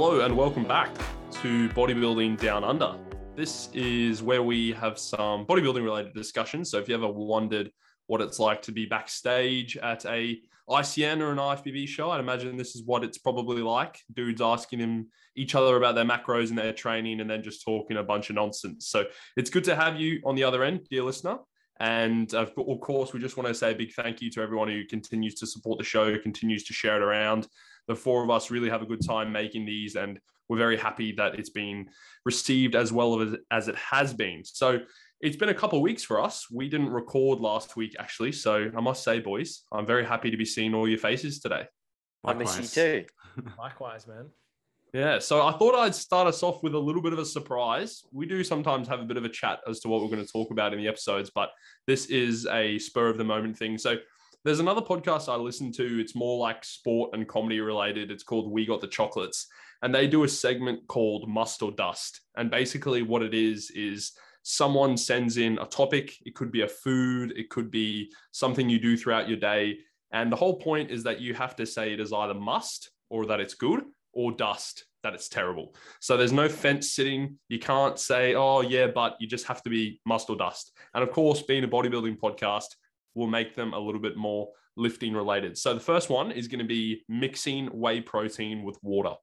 Hello and welcome back to Bodybuilding Down Under. This is where we have some bodybuilding related discussions. So if you ever wondered what it's like to be backstage at a ICN or an IFBB show, I'd imagine this is what it's probably like. Dudes asking them each other about their macros and their training and then just talking a bunch of nonsense. So it's good to have you on the other end, dear listener. And of course, we just want to say a big thank you to everyone who continues to support the show, continues to share it around the four of us really have a good time making these and we're very happy that it's been received as well as, as it has been so it's been a couple of weeks for us we didn't record last week actually so i must say boys i'm very happy to be seeing all your faces today Likewise. i miss you too likewise man yeah, so I thought I'd start us off with a little bit of a surprise. We do sometimes have a bit of a chat as to what we're going to talk about in the episodes, but this is a spur of the moment thing. So there's another podcast I listen to. It's more like sport and comedy related. It's called We Got the Chocolates. And they do a segment called Must or Dust. And basically, what it is, is someone sends in a topic. It could be a food, it could be something you do throughout your day. And the whole point is that you have to say it is either must or that it's good or dust that it's terrible. So there's no fence sitting. You can't say, oh, yeah, but you just have to be must or dust. And of course, being a bodybuilding podcast, will make them a little bit more lifting related. So the first one is going to be mixing whey protein with water.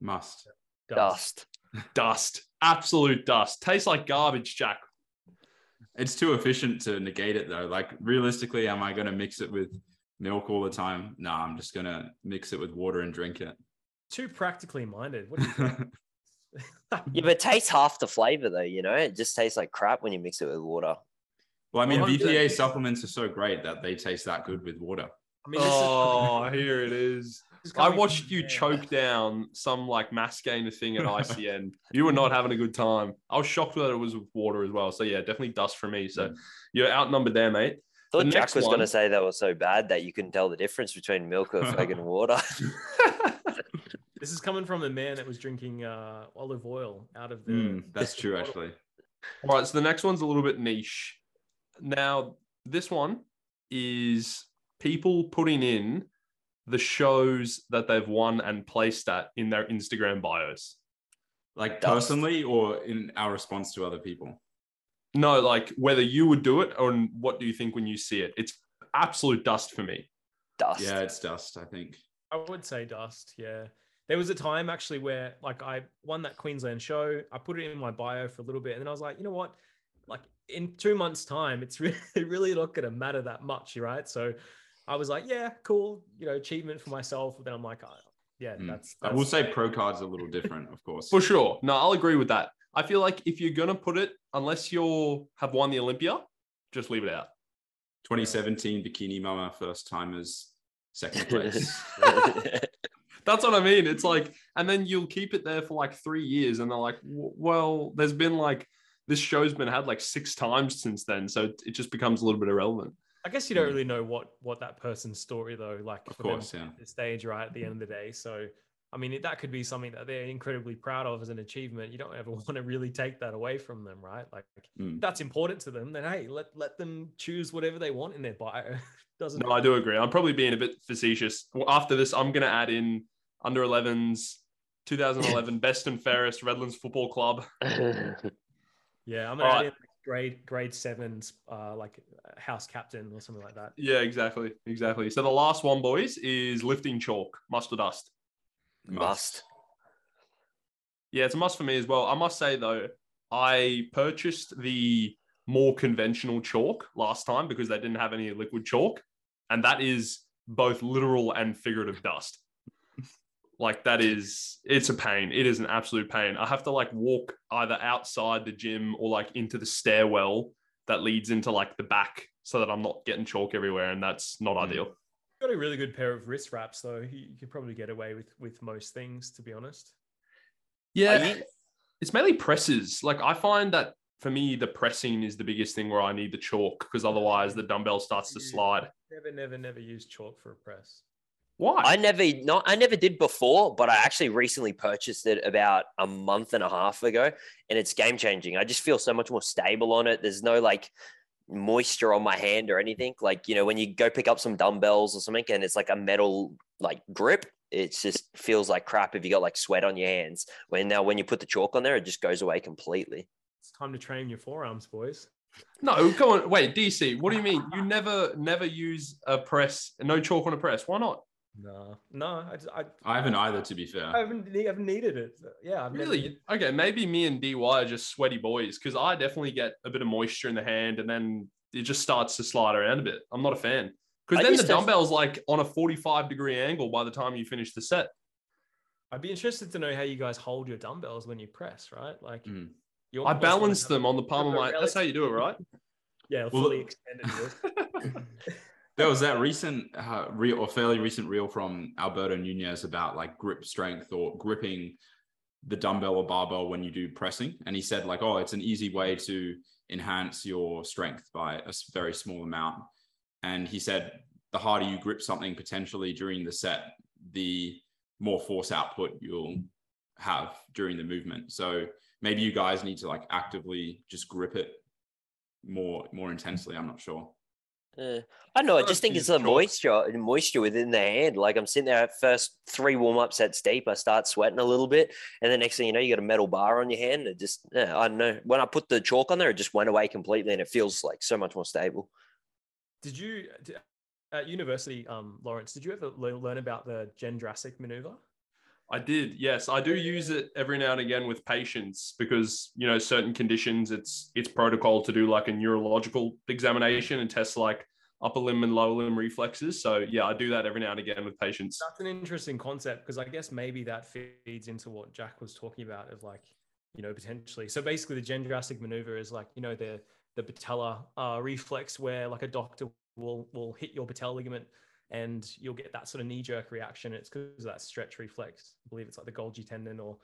Must. Dust. Dust. Absolute dust. Tastes like garbage, Jack. It's too efficient to negate it though. Like realistically, am I going to mix it with milk all the time? No, I'm just going to mix it with water and drink it. Too practically minded. What you yeah, but it tastes half the flavor though, you know? It just tastes like crap when you mix it with water. Well, I mean, well, VPA supplements are so great that they taste that good with water. I mean, oh, is- here it is. I watched you choke down some like mass gainer thing at ICN. you were not having a good time. I was shocked that it was with water as well. So yeah, definitely dust for me. So mm. you're outnumbered there, mate. I thought Jack was going to say that was so bad that you couldn't tell the difference between milk or fucking water. this is coming from the man that was drinking uh, olive oil out of the. Mm, that's true, actually. All right, so the next one's a little bit niche. Now, this one is people putting in the shows that they've won and placed at in their Instagram bios. Like personally or in our response to other people? No, like whether you would do it or what do you think when you see it? It's absolute dust for me. Dust. Yeah, it's dust, I think. I would say dust, yeah. There was a time actually where like I won that Queensland show. I put it in my bio for a little bit and then I was like, you know what? Like in two months' time, it's really, really not going to matter that much, right? So I was like, yeah, cool, you know, achievement for myself. But then I'm like, oh, yeah, mm. that's, that's. I will say pro cards a little different, of course. for sure. No, I'll agree with that. I feel like if you're gonna put it, unless you have won the Olympia, just leave it out. 2017 Bikini Mama first timers, second place. That's what I mean. It's like, and then you'll keep it there for like three years, and they're like, well, there's been like this show's been had like six times since then, so it just becomes a little bit irrelevant. I guess you don't really know what what that person's story though, like of course, yeah. the stage right at the end of the day. So I mean, that could be something that they're incredibly proud of as an achievement. You don't ever want to really take that away from them, right? Like mm. that's important to them. Then hey, let let them choose whatever they want in their bio. Doesn't no, I do agree. I'm probably being a bit facetious. After this, I'm going to add in under 11s, 2011 best and fairest Redlands Football Club. Yeah, I'm gonna add in grade grade sevens, uh, like house captain or something like that. Yeah, exactly, exactly. So the last one, boys, is lifting chalk, must or dust. Must. Yeah, it's a must for me as well. I must say though, I purchased the more conventional chalk last time because they didn't have any liquid chalk, and that is both literal and figurative dust. Like that is it's a pain. It is an absolute pain. I have to like walk either outside the gym or like into the stairwell that leads into like the back so that I'm not getting chalk everywhere and that's not mm. ideal. Got a really good pair of wrist wraps though. You could probably get away with with most things to be honest. Yeah. It's mainly presses. Like I find that for me the pressing is the biggest thing where I need the chalk because otherwise the dumbbell starts to slide. Never never never use chalk for a press. Why? I never not I never did before, but I actually recently purchased it about a month and a half ago, and it's game changing. I just feel so much more stable on it. There's no like moisture on my hand or anything. Like you know, when you go pick up some dumbbells or something, and it's like a metal like grip, it just feels like crap if you got like sweat on your hands. When now when you put the chalk on there, it just goes away completely. It's time to train your forearms, boys. No, come on. Wait, DC, what do you mean? You never, never use a press, no chalk on a press. Why not? No, no, I, just- I, I haven't either, to be fair. I haven't, ne- haven't needed it. Yeah, I've never- Really? Okay, maybe me and DY are just sweaty boys because I definitely get a bit of moisture in the hand and then it just starts to slide around a bit. I'm not a fan because then the used to- dumbbell's like on a 45 degree angle by the time you finish the set. I'd be interested to know how you guys hold your dumbbells when you press, right? Like, Mm. you I balance them on the palm of have a my. That's how you do it, right? Yeah, Well- fully extended. There was that recent uh, or fairly recent reel from Alberto Nunez about like grip strength or gripping the dumbbell or barbell when you do pressing. And he said, like, oh, it's an easy way to enhance your strength by a very small amount. And he said, the harder you grip something potentially during the set, the more force output you'll have during the movement. So maybe you guys need to like actively just grip it more more intensely. I'm not sure. Uh, I know. I just think it's the moisture, moisture within the hand. Like I'm sitting there at first three warm up sets deep, I start sweating a little bit, and the next thing you know, you got a metal bar on your hand. It just, yeah, I don't know. When I put the chalk on there, it just went away completely, and it feels like so much more stable. Did you at university, um, Lawrence? Did you ever learn about the Jendrassik maneuver? I did. Yes, I do use it every now and again with patients because you know certain conditions. It's it's protocol to do like a neurological examination and test like upper limb and lower limb reflexes. So yeah, I do that every now and again with patients. That's an interesting concept because I guess maybe that feeds into what Jack was talking about of like, you know, potentially. So basically, the Jendrassik maneuver is like, you know, the the patella uh, reflex where like a doctor will will hit your patella ligament and you'll get that sort of knee jerk reaction. It's because of that stretch reflex. I believe it's like the Golgi tendon or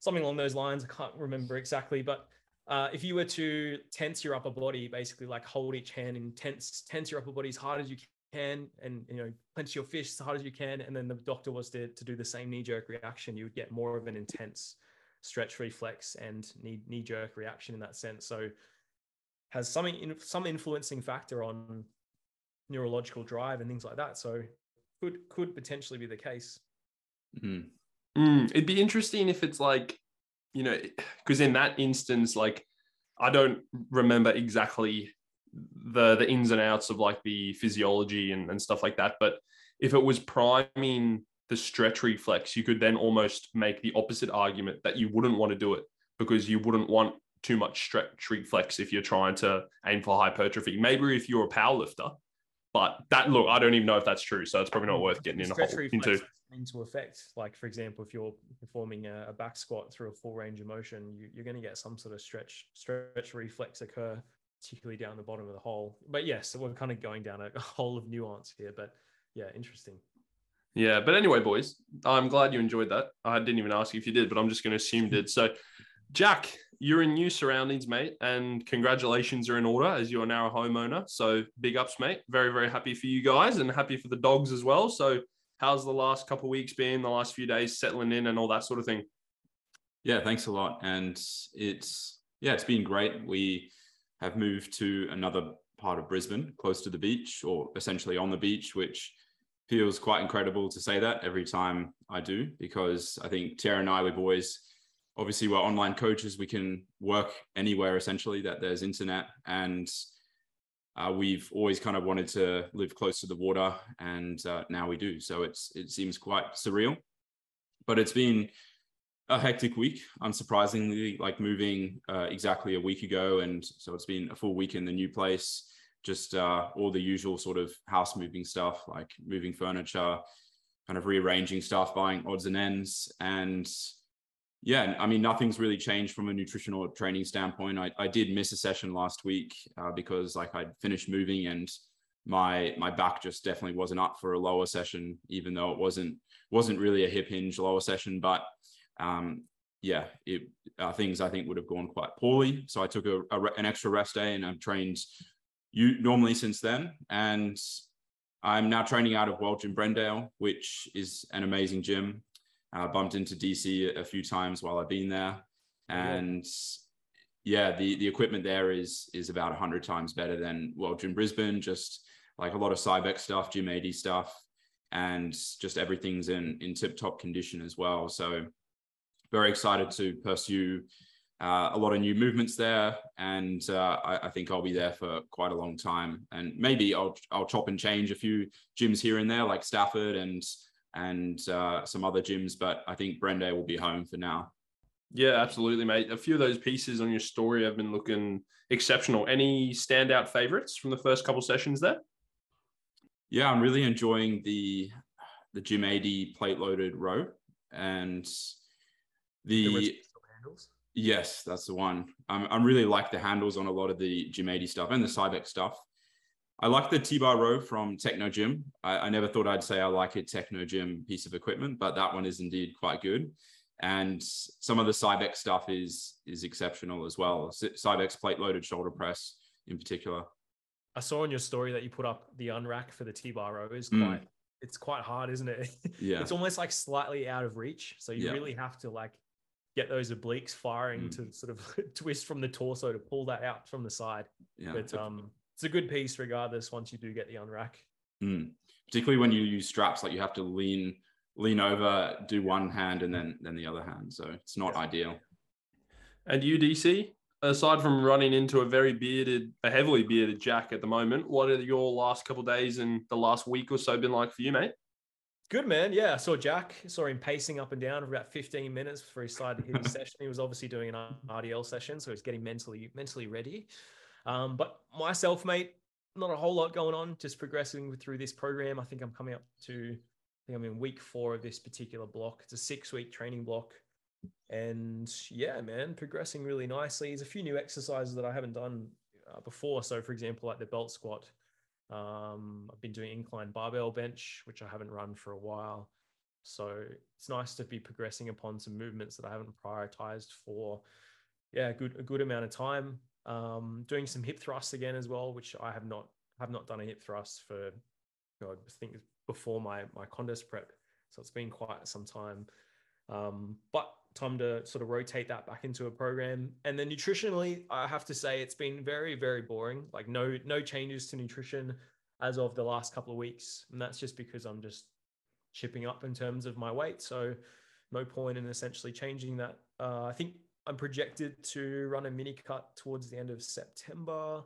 something along those lines. I can't remember exactly, but uh, if you were to tense your upper body, basically like hold each hand and tense tense your upper body as hard as you can, and you know clench your fist as hard as you can, and then the doctor was to, to do the same knee jerk reaction, you would get more of an intense stretch reflex and knee knee jerk reaction in that sense. So has some some influencing factor on neurological drive and things like that. So could could potentially be the case. Mm. Mm, it'd be interesting if it's like, you know, because in that instance, like, I don't remember exactly the the ins and outs of like the physiology and, and stuff like that. But if it was priming the stretch reflex, you could then almost make the opposite argument that you wouldn't want to do it because you wouldn't want too much stretch reflex if you're trying to aim for hypertrophy. Maybe if you're a powerlifter, but that look, I don't even know if that's true. So it's probably not worth getting in into. into effect. Like for example, if you're performing a, a back squat through a full range of motion, you, you're going to get some sort of stretch stretch reflex occur, particularly down the bottom of the hole. But yes, so we're kind of going down a, a hole of nuance here. But yeah, interesting. Yeah, but anyway, boys, I'm glad you enjoyed that. I didn't even ask if you did, but I'm just going to assume did. So, Jack, you're in new surroundings, mate, and congratulations are in order as you are now a homeowner. So, big ups, mate. Very, very happy for you guys and happy for the dogs as well. So, how's the last couple weeks been? The last few days settling in and all that sort of thing? Yeah, thanks a lot. And it's yeah, it's been great. We have moved to another part of Brisbane, close to the beach, or essentially on the beach, which feels quite incredible to say that every time I do, because I think Tara and I, we've always obviously we're online coaches. We can work anywhere essentially that there's internet, and uh, we've always kind of wanted to live close to the water, and uh, now we do. So it's it seems quite surreal, but it's been a hectic week, unsurprisingly, like moving uh, exactly a week ago. And so it's been a full week in the new place, just uh, all the usual sort of house moving stuff, like moving furniture, kind of rearranging stuff, buying odds and ends. And yeah, I mean, nothing's really changed from a nutritional training standpoint. I, I did miss a session last week uh, because like I'd finished moving and my my back just definitely wasn't up for a lower session, even though it wasn't wasn't really a hip hinge lower session, but um, yeah, it, uh, things I think would have gone quite poorly. So I took a, a an extra rest day and I've trained you normally since then. And I'm now training out of World Gym Brendale, which is an amazing gym. I bumped into DC a few times while I've been there. And yeah, the, the equipment there is, is about 100 times better than World Gym Brisbane, just like a lot of Cybex stuff, Gym 80 stuff. and just everything's in in tip top condition as well. So very excited to pursue uh, a lot of new movements there, and uh, I, I, think I'll be there for quite a long time. And maybe I'll I'll chop and change a few gyms here and there, like Stafford and and uh, some other gyms. But I think Brende will be home for now. Yeah, absolutely, mate. A few of those pieces on your story have been looking exceptional. Any standout favorites from the first couple sessions there? Yeah, I'm really enjoying the the Gym 80 plate loaded row and the, the handles. Yes, that's the one. I'm, I'm really like the handles on a lot of the Gym 80 stuff and the Cybex stuff. I like the T-bar row from Technogym. I, I, never thought I'd say I like a Technogym piece of equipment, but that one is indeed quite good. And some of the Cybex stuff is is exceptional as well. Cybex plate loaded shoulder press in particular. I saw in your story that you put up the unrack for the T-bar row is mm. quite mm. it's quite hard, isn't it? Yeah. it's almost like slightly out of reach. So you yeah. really have to like get those obliques firing mm. to sort of twist from the torso to pull that out from the side. Yeah. But um it's a good piece regardless once you do get the unrack. Mm. Particularly when you use straps, like you have to lean lean over, do one hand and then then the other hand. So it's not yeah. ideal. And UDC, aside from running into a very bearded, a heavily bearded Jack at the moment, what are your last couple days and the last week or so been like for you, mate? Good man, yeah. I saw Jack. Saw him pacing up and down for about 15 minutes before he started his session. He was obviously doing an RDL session, so he's getting mentally mentally ready. Um, but myself, mate, not a whole lot going on. Just progressing through this program. I think I'm coming up to. I think I'm in week four of this particular block. It's a six week training block. And yeah, man, progressing really nicely. There's a few new exercises that I haven't done uh, before. So, for example, like the belt squat, um, I've been doing incline barbell bench, which I haven't run for a while. So it's nice to be progressing upon some movements that I haven't prioritized for, yeah, good a good amount of time. Um, doing some hip thrusts again as well, which I have not have not done a hip thrust for, know, I think before my my contest prep. So it's been quite some time. Um, but time to sort of rotate that back into a program. And then nutritionally, I have to say it's been very, very boring. Like no, no changes to nutrition as of the last couple of weeks. And that's just because I'm just chipping up in terms of my weight. So no point in essentially changing that. Uh, I think I'm projected to run a mini cut towards the end of September.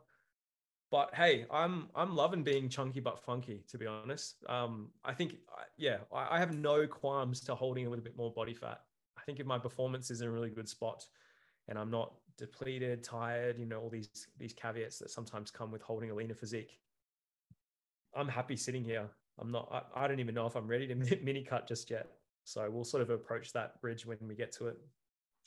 But hey, I'm I'm loving being chunky but funky. To be honest, um, I think yeah, I, I have no qualms to holding a little bit more body fat. I think if my performance is in a really good spot and I'm not depleted, tired, you know, all these these caveats that sometimes come with holding a leaner physique, I'm happy sitting here. I'm not. I, I don't even know if I'm ready to mini cut just yet. So we'll sort of approach that bridge when we get to it.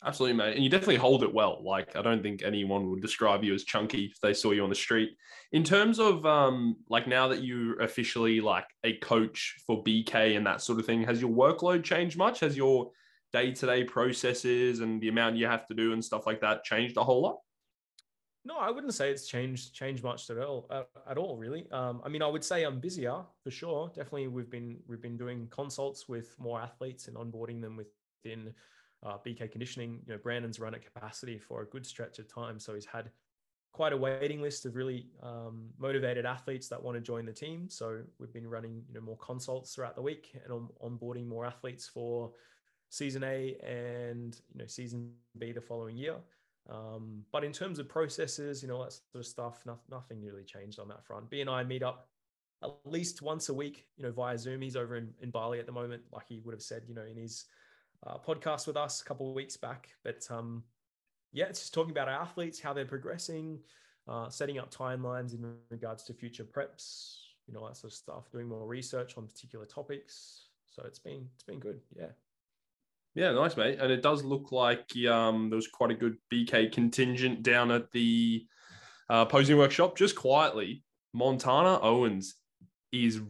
Absolutely, mate. And you definitely hold it well. Like, I don't think anyone would describe you as chunky if they saw you on the street. In terms of um, like now that you're officially like a coach for BK and that sort of thing, has your workload changed much? Has your day-to-day processes and the amount you have to do and stuff like that changed a whole lot? No, I wouldn't say it's changed changed much at all. Uh, at all, really. Um, I mean, I would say I'm busier for sure. Definitely, we've been we've been doing consults with more athletes and onboarding them within uh, BK conditioning. You know, Brandon's run at capacity for a good stretch of time, so he's had quite a waiting list of really um, motivated athletes that want to join the team. So we've been running you know more consults throughout the week and on, onboarding more athletes for season A and you know season B the following year. Um, but in terms of processes, you know that sort of stuff, no, nothing really changed on that front. BNI meet up at least once a week, you know, via Zoom. He's over in, in Bali at the moment, like he would have said, you know, in his uh, podcast with us a couple of weeks back. But um, yeah, it's just talking about our athletes, how they're progressing, uh, setting up timelines in regards to future preps, you know, that sort of stuff. Doing more research on particular topics. So it's been it's been good. Yeah. Yeah, nice, mate. And it does look like um, there was quite a good BK contingent down at the uh, posing workshop. Just quietly, Montana Owens is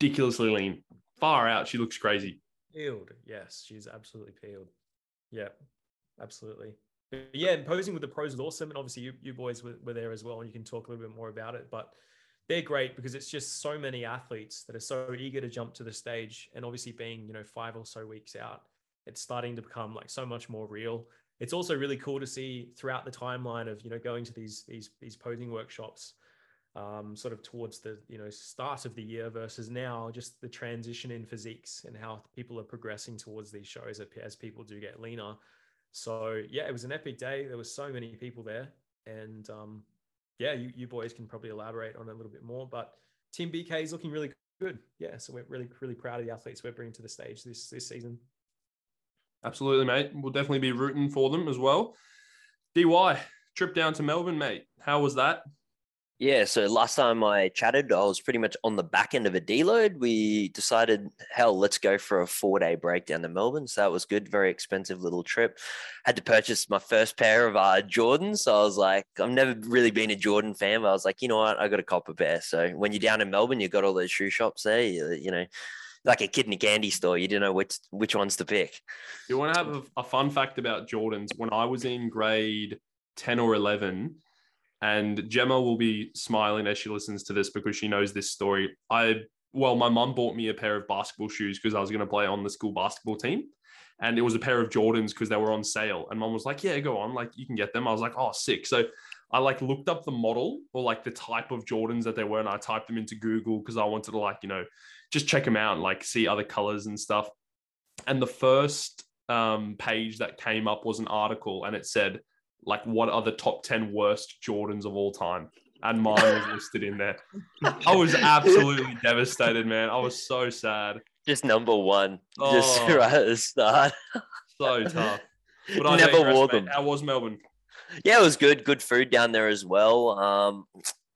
ridiculously lean. Far out. She looks crazy. Peeled. Yes, she's absolutely peeled. Yeah, absolutely. But yeah, posing with the pros is awesome. And obviously, you, you boys were, were there as well. And you can talk a little bit more about it. But they're great because it's just so many athletes that are so eager to jump to the stage. And obviously, being, you know, five or so weeks out it's starting to become like so much more real. It's also really cool to see throughout the timeline of you know going to these these these posing workshops, um, sort of towards the you know start of the year versus now, just the transition in physiques and how people are progressing towards these shows as people do get leaner. So yeah, it was an epic day. There was so many people there, and um, yeah, you, you boys can probably elaborate on it a little bit more. But Team BK is looking really good. Yeah, so we're really really proud of the athletes we're bringing to the stage this this season. Absolutely, mate. We'll definitely be rooting for them as well. DY trip down to Melbourne, mate. How was that? Yeah, so last time I chatted, I was pretty much on the back end of a deload. We decided, hell, let's go for a four day break down to Melbourne. So that was good. Very expensive little trip. Had to purchase my first pair of uh, Jordans. So I was like, I've never really been a Jordan fan, but I was like, you know what? I got a copper pair. So when you're down in Melbourne, you've got all those shoe shops there, you, you know, like a kid in a candy store. You didn't know which which ones to pick. You want to have a fun fact about Jordans? When I was in grade 10 or 11, and Gemma will be smiling as she listens to this because she knows this story. I well, my mum bought me a pair of basketball shoes because I was going to play on the school basketball team. And it was a pair of Jordans because they were on sale. And mum was like, Yeah, go on. Like, you can get them. I was like, Oh, sick. So I like looked up the model or like the type of Jordans that they were. And I typed them into Google because I wanted to, like, you know, just check them out and like see other colors and stuff. And the first um, page that came up was an article and it said, like what are the top 10 worst Jordans of all time? And mine was listed in there. I was absolutely devastated, man. I was so sad. Just number one. Oh, just right at the start. so tough. But I Never wore them. How was Melbourne? Yeah, it was good. Good food down there as well. Um,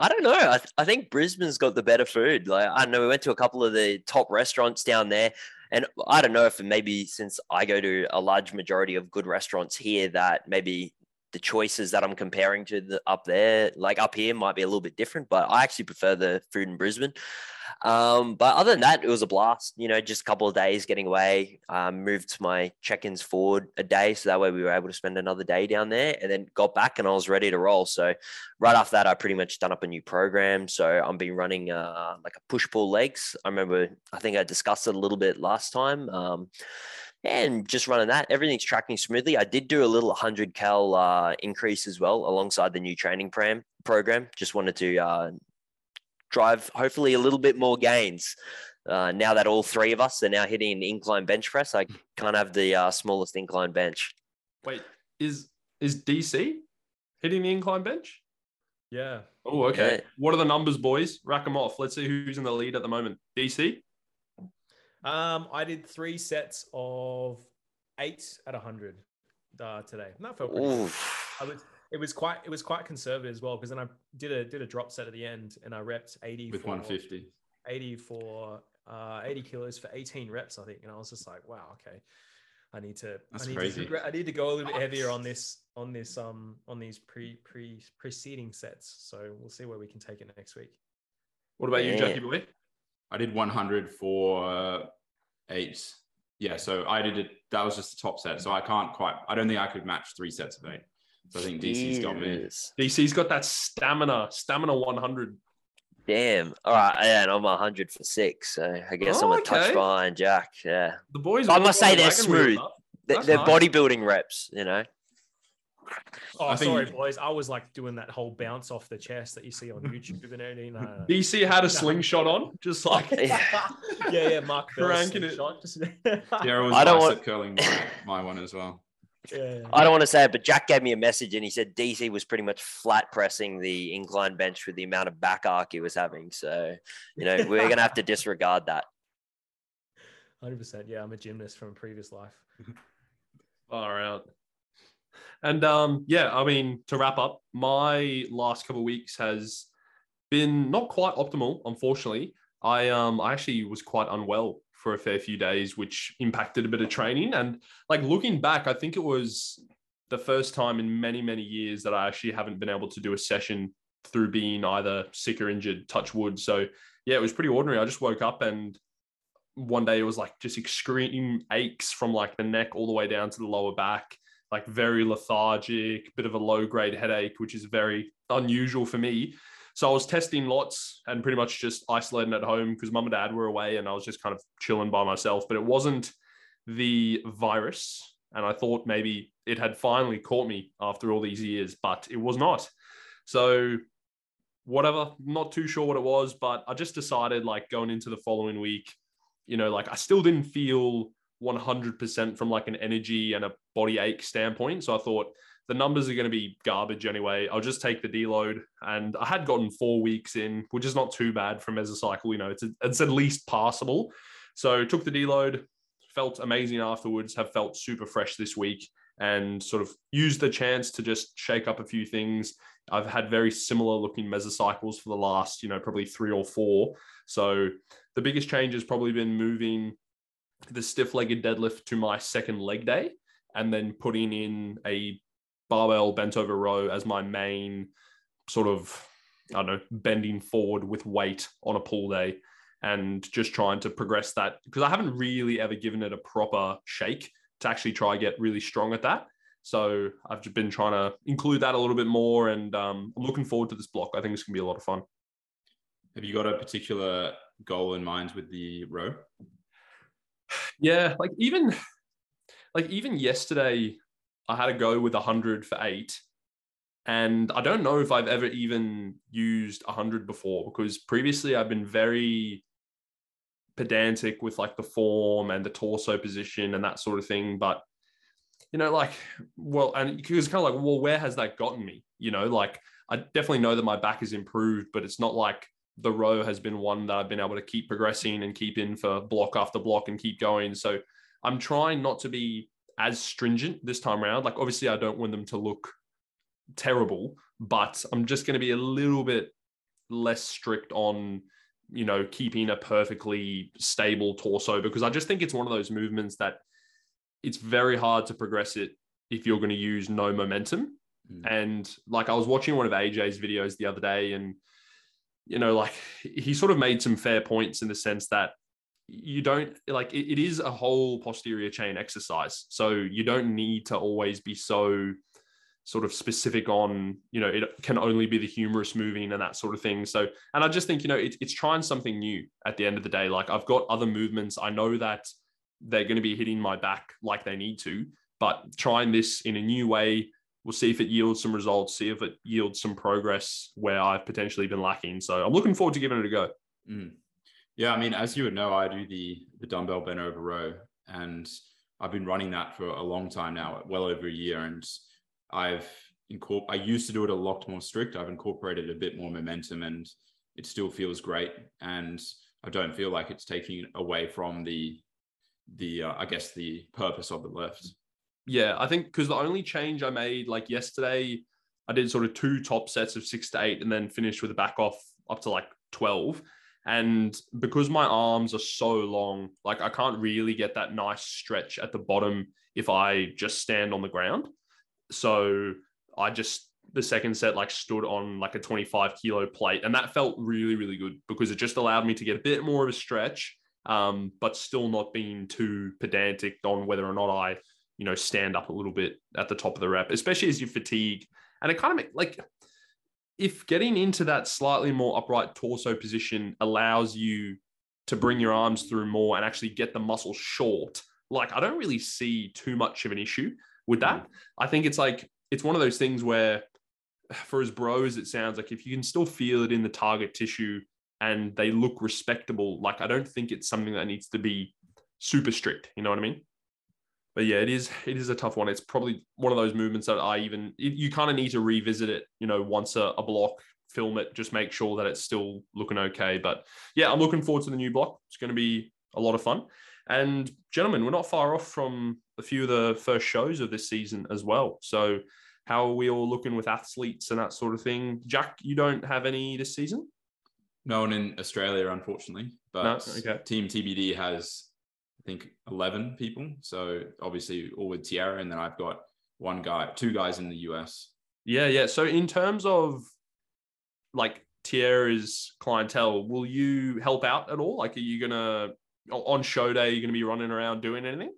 I don't know. I, th- I think Brisbane's got the better food. Like I know we went to a couple of the top restaurants down there. And I don't know if maybe since I go to a large majority of good restaurants here, that maybe the choices that I'm comparing to the, up there, like up here, might be a little bit different. But I actually prefer the food in Brisbane. Um, but other than that, it was a blast. You know, just a couple of days getting away. Um, moved my check-ins forward a day, so that way we were able to spend another day down there, and then got back and I was ready to roll. So right after that, I pretty much done up a new program. So I'm been running uh, like a push-pull legs. I remember, I think I discussed it a little bit last time. Um, and just running that, everything's tracking smoothly. I did do a little 100 cal uh, increase as well alongside the new training pram program. Just wanted to uh, drive hopefully a little bit more gains. Uh, now that all three of us are now hitting an incline bench press, I can't have the uh, smallest incline bench. Wait, is is DC hitting the incline bench? Yeah. Oh, okay. Yeah. What are the numbers, boys? Rack them off. Let's see who's in the lead at the moment. DC. Um, I did three sets of eight at hundred uh, today. And that felt pretty good. I was it was quite it was quite conservative as well because then I did a did a drop set at the end and I repped 80 with 150. 80 for uh 80 kilos for 18 reps, I think. And I was just like, wow, okay. I need to That's I need crazy. to I need to go a little bit heavier on this on this um on these pre pre preceding sets. So we'll see where we can take it next week. What about you, Jackie boy? I did 100 for uh, eight. Yeah, so I did it. That was just the top set. So I can't quite. I don't think I could match three sets of eight. So I think DC's got me. DC's got that stamina, stamina 100. Damn. All right. Yeah, and I'm 100 for six. So I guess oh, I'm a okay. touch behind Jack. Yeah. The boys. I must say they're smooth. They're, they're nice. bodybuilding reps, you know. Oh, sorry, boys. I was like doing that whole bounce off the chest that you see on YouTube and everything. No, no. DC had a slingshot on, just like yeah, yeah, Mark cranking it. Just... yeah, was I don't want curling my, my one as well. Yeah. I don't want to say it, but Jack gave me a message and he said DC was pretty much flat pressing the incline bench with the amount of back arc he was having. So, you know, we're going to have to disregard that. 100%. Yeah, I'm a gymnast from a previous life. Far out. And um, yeah, I mean, to wrap up, my last couple of weeks has been not quite optimal, unfortunately. I um I actually was quite unwell for a fair few days, which impacted a bit of training. And like looking back, I think it was the first time in many, many years that I actually haven't been able to do a session through being either sick or injured, touch wood. So yeah, it was pretty ordinary. I just woke up and one day it was like just extreme aches from like the neck all the way down to the lower back like very lethargic, bit of a low grade headache, which is very unusual for me. So I was testing lots and pretty much just isolating at home because mum and dad were away and I was just kind of chilling by myself. But it wasn't the virus. And I thought maybe it had finally caught me after all these years, but it was not. So whatever. Not too sure what it was, but I just decided like going into the following week, you know, like I still didn't feel 100% from like an energy and a body ache standpoint. So I thought the numbers are going to be garbage anyway. I'll just take the deload. And I had gotten four weeks in, which is not too bad for mesocycle. You know, it's, it's at least passable. So took the deload, felt amazing afterwards, have felt super fresh this week and sort of used the chance to just shake up a few things. I've had very similar looking mesocycles for the last, you know, probably three or four. So the biggest change has probably been moving the stiff legged deadlift to my second leg day and then putting in a barbell bent over row as my main sort of, I don't know, bending forward with weight on a pull day and just trying to progress that because I haven't really ever given it a proper shake to actually try get really strong at that. So I've just been trying to include that a little bit more, and um, I'm looking forward to this block. I think it's gonna be a lot of fun. Have you got a particular goal in mind with the row? Yeah, like even like even yesterday, I had a go with hundred for eight, and I don't know if I've ever even used a hundred before because previously I've been very pedantic with like the form and the torso position and that sort of thing. But you know, like, well, and it was kind of like, well, where has that gotten me? You know, like I definitely know that my back has improved, but it's not like the row has been one that I've been able to keep progressing and keep in for block after block and keep going. So I'm trying not to be as stringent this time around. Like, obviously, I don't want them to look terrible, but I'm just going to be a little bit less strict on you know, keeping a perfectly stable torso because I just think it's one of those movements that it's very hard to progress it if you're going to use no momentum. Mm. And like I was watching one of AJ's videos the other day, and you know, like he sort of made some fair points in the sense that you don't like it, it is a whole posterior chain exercise. So you don't need to always be so sort of specific on you know it can only be the humerus moving and that sort of thing. So and i just think you know it, it's trying something new at the end of the day. Like i've got other movements. I know that they're going to be hitting my back like they need to but trying this in a new way we'll see if it yields some results see if it yields some progress where i've potentially been lacking so i'm looking forward to giving it a go mm. yeah i mean as you would know i do the the dumbbell bent over row and i've been running that for a long time now well over a year and I've incorpor- I used to do it a lot more strict. I've incorporated a bit more momentum and it still feels great. And I don't feel like it's taking away from the, the, uh, I guess the purpose of the lift. Yeah. I think because the only change I made like yesterday, I did sort of two top sets of six to eight and then finished with a back off up to like 12. And because my arms are so long, like I can't really get that nice stretch at the bottom if I just stand on the ground. So I just the second set like stood on like a 25 kilo plate and that felt really really good because it just allowed me to get a bit more of a stretch um, but still not being too pedantic on whether or not i you know stand up a little bit at the top of the rep especially as you fatigue and it kind of make, like if getting into that slightly more upright torso position allows you to bring your arms through more and actually get the muscle short like i don't really see too much of an issue with that. Mm. I think it's like it's one of those things where for as bro as it sounds like if you can still feel it in the target tissue and they look respectable, like I don't think it's something that needs to be super strict. You know what I mean? But yeah, it is it is a tough one. It's probably one of those movements that I even you kind of need to revisit it, you know, once a, a block, film it, just make sure that it's still looking okay. But yeah, I'm looking forward to the new block. It's going to be a lot of fun. And gentlemen, we're not far off from a few of the first shows of this season as well. So, how are we all looking with athletes and that sort of thing? Jack, you don't have any this season? No one in Australia, unfortunately. But no? okay. Team TBD has, I think, 11 people. So, obviously, all with Tiara. And then I've got one guy, two guys in the US. Yeah, yeah. So, in terms of like Tiara's clientele, will you help out at all? Like, are you going to on show day, you're going to be running around doing anything?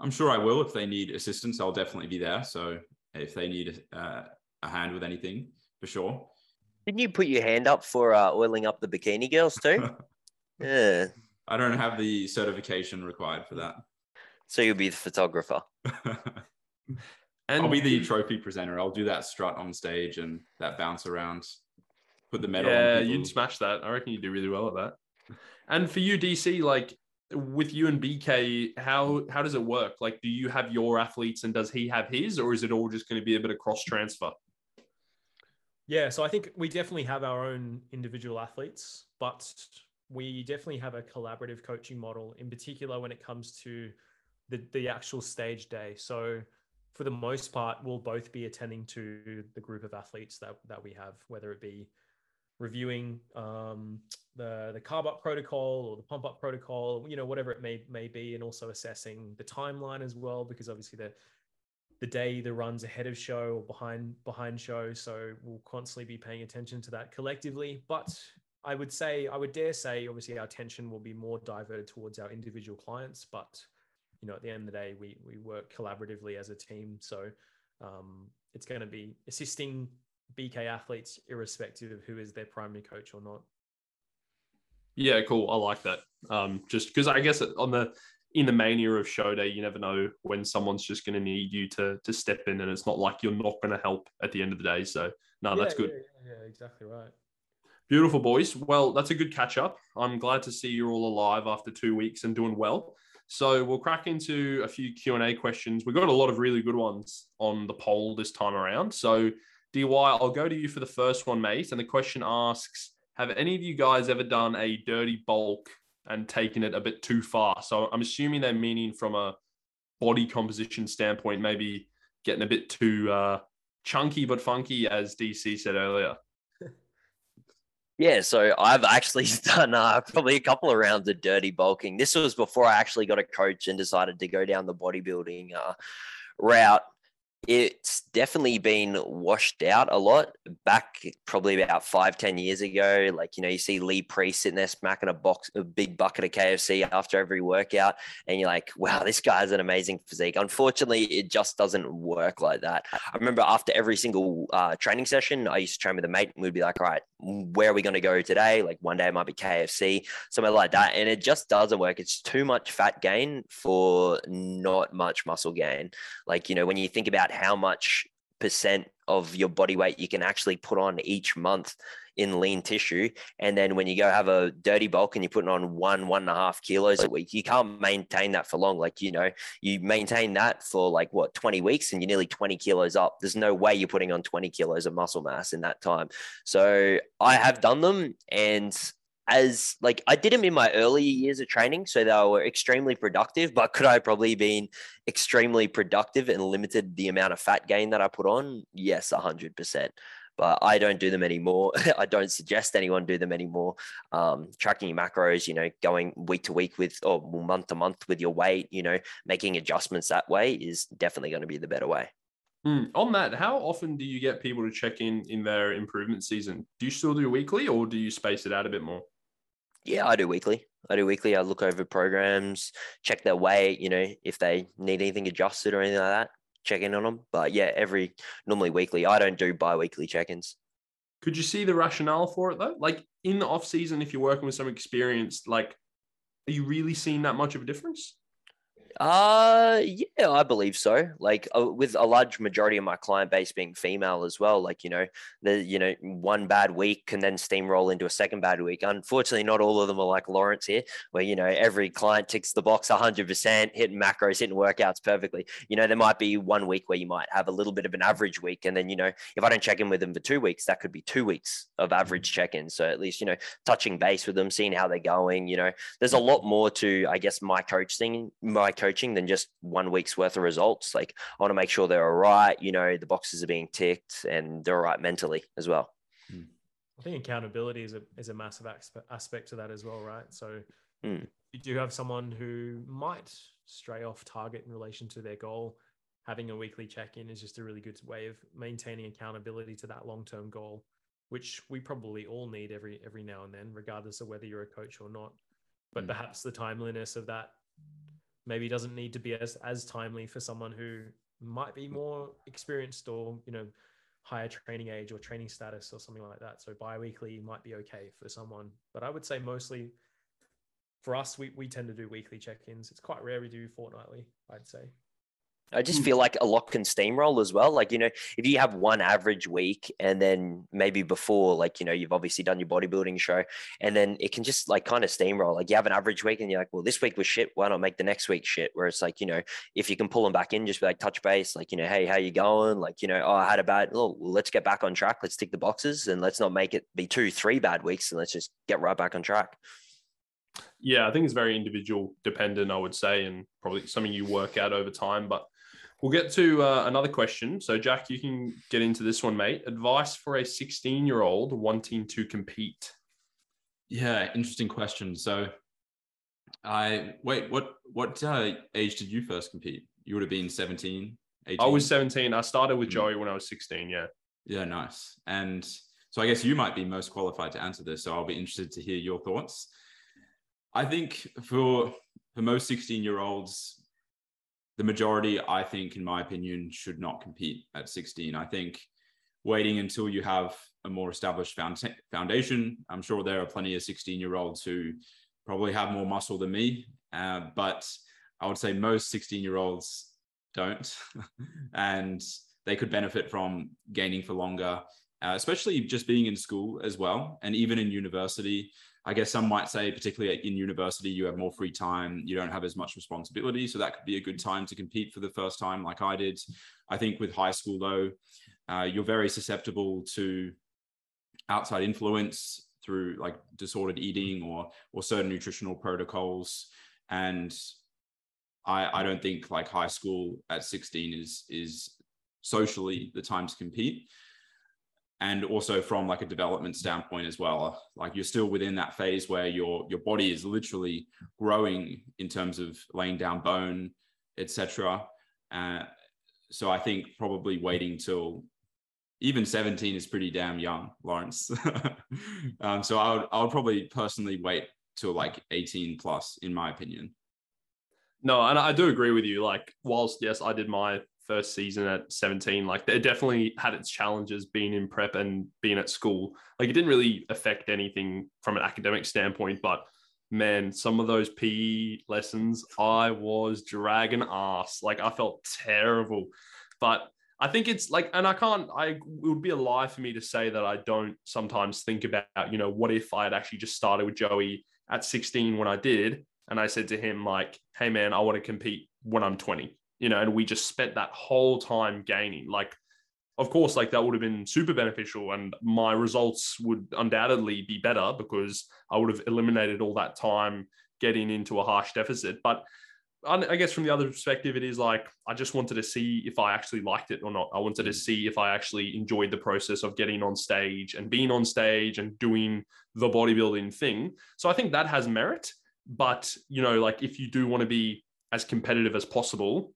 I'm sure I will. If they need assistance, I'll definitely be there. So if they need uh, a hand with anything, for sure. Didn't you put your hand up for uh, oiling up the bikini girls too? yeah. I don't have the certification required for that. So you'll be the photographer. and I'll be the trophy presenter. I'll do that strut on stage and that bounce around. put the medal. On. Yeah, on you'd smash that. I reckon you'd do really well at that. And for you, DC, like with you and BK, how how does it work? Like, do you have your athletes and does he have his, or is it all just going to be a bit of cross transfer? Yeah, so I think we definitely have our own individual athletes, but we definitely have a collaborative coaching model, in particular when it comes to the, the actual stage day. So for the most part, we'll both be attending to the group of athletes that, that we have, whether it be reviewing um, the the carb up protocol or the pump up protocol, you know, whatever it may may be, and also assessing the timeline as well, because obviously the the day the runs ahead of show or behind behind show, so we'll constantly be paying attention to that collectively. But I would say, I would dare say, obviously our attention will be more diverted towards our individual clients, but you know, at the end of the day, we we work collaboratively as a team, so um, it's going to be assisting BK athletes, irrespective of who is their primary coach or not. Yeah, cool. I like that. Um, just because I guess on the in the mania of show day, you never know when someone's just going to need you to to step in, and it's not like you're not going to help at the end of the day. So no, that's Yeah, good. Yeah, yeah, exactly right. Beautiful boys. Well, that's a good catch up. I'm glad to see you're all alive after two weeks and doing well. So we'll crack into a few Q and A questions. We've got a lot of really good ones on the poll this time around. So DY, I'll go to you for the first one, mate. And the question asks: Have any of you guys ever done a dirty bulk and taken it a bit too far? So I'm assuming they're meaning from a body composition standpoint, maybe getting a bit too uh, chunky but funky, as DC said earlier. Yeah, so I've actually done uh, probably a couple of rounds of dirty bulking. This was before I actually got a coach and decided to go down the bodybuilding uh, route. It's definitely been washed out a lot back probably about five, ten years ago. Like, you know, you see Lee Priest sitting there smacking a box, a big bucket of KFC after every workout. And you're like, wow, this guy has an amazing physique. Unfortunately, it just doesn't work like that. I remember after every single uh, training session, I used to train with a mate and we'd be like, all right, where are we going to go today? Like one day it might be KFC, something like that. And it just doesn't work. It's too much fat gain for not much muscle gain. Like, you know, when you think about how much percent of your body weight you can actually put on each month in lean tissue. And then when you go have a dirty bulk and you're putting on one, one and a half kilos a week, you can't maintain that for long. Like, you know, you maintain that for like what, 20 weeks and you're nearly 20 kilos up. There's no way you're putting on 20 kilos of muscle mass in that time. So I have done them and as like I did them in my earlier years of training, so they were extremely productive. But could I probably been extremely productive and limited the amount of fat gain that I put on? Yes, hundred percent. But I don't do them anymore. I don't suggest anyone do them anymore. Um, tracking your macros, you know, going week to week with or month to month with your weight, you know, making adjustments that way is definitely going to be the better way. Hmm. On that, how often do you get people to check in in their improvement season? Do you still do weekly or do you space it out a bit more? Yeah, I do weekly. I do weekly. I look over programs, check their weight, you know, if they need anything adjusted or anything like that, check in on them. But yeah, every normally weekly. I don't do bi weekly check ins. Could you see the rationale for it though? Like in the off season, if you're working with some experienced, like, are you really seeing that much of a difference? Uh, yeah, I believe so. Like uh, with a large majority of my client base being female as well. Like you know, the you know one bad week can then steamroll into a second bad week. Unfortunately, not all of them are like Lawrence here, where you know every client ticks the box 100%, hitting macros, hitting workouts perfectly. You know, there might be one week where you might have a little bit of an average week, and then you know if I don't check in with them for two weeks, that could be two weeks of average check-ins. So at least you know touching base with them, seeing how they're going. You know, there's a lot more to I guess my coaching, my coaching than just one week's worth of results. Like I want to make sure they're all right, you know, the boxes are being ticked and they're all right mentally as well. I think accountability is a is a massive aspe- aspect to that as well, right? So Mm. you do have someone who might stray off target in relation to their goal. Having a weekly check in is just a really good way of maintaining accountability to that long term goal, which we probably all need every every now and then, regardless of whether you're a coach or not. But Mm. perhaps the timeliness of that maybe doesn't need to be as as timely for someone who might be more experienced or you know higher training age or training status or something like that. So bi-weekly might be okay for someone. But I would say mostly for us, we, we tend to do weekly check-ins. It's quite rare we do fortnightly, I'd say. I just mm. feel like a lot can steamroll as well. Like, you know, if you have one average week and then maybe before, like, you know, you've obviously done your bodybuilding show and then it can just like kind of steamroll. Like, you have an average week and you're like, well, this week was shit. Why not make the next week shit? Where it's like, you know, if you can pull them back in, just be like touch base, like, you know, hey, how you going? Like, you know, oh, I had a bad, oh, well, let's get back on track. Let's tick the boxes and let's not make it be two, three bad weeks and let's just get right back on track. Yeah, I think it's very individual dependent, I would say, and probably something you work out over time. But We'll get to uh, another question. So, Jack, you can get into this one, mate. Advice for a 16 year old wanting to compete. Yeah, interesting question. So, I wait. What what uh, age did you first compete? You would have been 17, 18? I was 17. I started with Mm. Joey when I was 16. Yeah. Yeah, nice. And so I guess you might be most qualified to answer this. So I'll be interested to hear your thoughts. I think for for most 16 year olds, the majority, I think, in my opinion, should not compete at 16. I think waiting until you have a more established foundation. I'm sure there are plenty of 16 year olds who probably have more muscle than me, uh, but I would say most 16 year olds don't. and they could benefit from gaining for longer, uh, especially just being in school as well. And even in university, I guess some might say, particularly in university, you have more free time, you don't have as much responsibility. So that could be a good time to compete for the first time, like I did. I think with high school, though, uh, you're very susceptible to outside influence through like disordered eating or or certain nutritional protocols and I, I don't think like high school at 16 is is socially the time to compete and also from like a development standpoint as well. Like you're still within that phase where your your body is literally growing in terms of laying down bone etc uh, so i think probably waiting till even 17 is pretty damn young lawrence. Um, so I would, I would probably personally wait till like 18 plus in my opinion. No, and I do agree with you. Like, whilst yes, I did my first season at 17, like it definitely had its challenges being in prep and being at school. Like it didn't really affect anything from an academic standpoint, but man, some of those PE lessons, I was dragging ass. Like I felt terrible. But I think it's like, and I can't, I it would be a lie for me to say that I don't sometimes think about, you know, what if I had actually just started with Joey at 16 when I did, and I said to him, like, hey man, I want to compete when I'm 20, you know, and we just spent that whole time gaining. Like, of course, like that would have been super beneficial, and my results would undoubtedly be better because I would have eliminated all that time getting into a harsh deficit. But I I guess from the other perspective, it is like I just wanted to see if I actually liked it or not. I wanted to mm. see if I actually enjoyed the process of getting on stage and being on stage and doing the bodybuilding thing. So I think that has merit. But, you know, like if you do want to be as competitive as possible,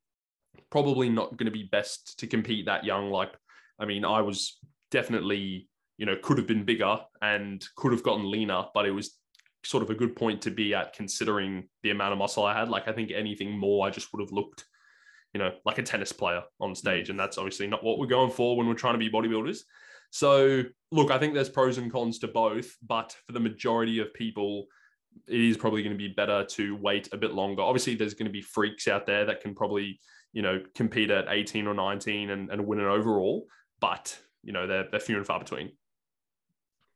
probably not going to be best to compete that young. Like, I mean, I was definitely, you know, could have been bigger and could have gotten leaner, but it was sort of a good point to be at considering the amount of muscle I had. Like, I think anything more, I just would have looked, you know, like a tennis player on mm. stage. And that's obviously not what we're going for when we're trying to be bodybuilders. So, look, I think there's pros and cons to both, but for the majority of people, it is probably going to be better to wait a bit longer. Obviously, there's going to be freaks out there that can probably, you know, compete at 18 or 19 and, and win an overall, but, you know, they're, they're few and far between.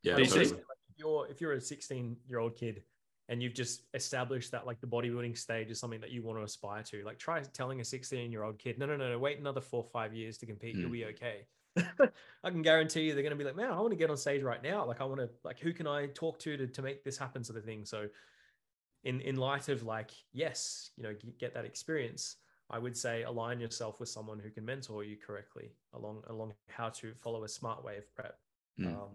yeah DC. totally. if you're if you're a 16 year old kid and you've just established that like the bodybuilding stage is something that you want to aspire to like try telling a 16 year old kid no no no no wait another four or five years to compete you'll Mm. be okay i can guarantee you they're going to be like man i want to get on stage right now like i want to like who can i talk to to, to make this happen sort of thing so in in light of like yes you know get that experience i would say align yourself with someone who can mentor you correctly along along how to follow a smart way of prep Mm. um,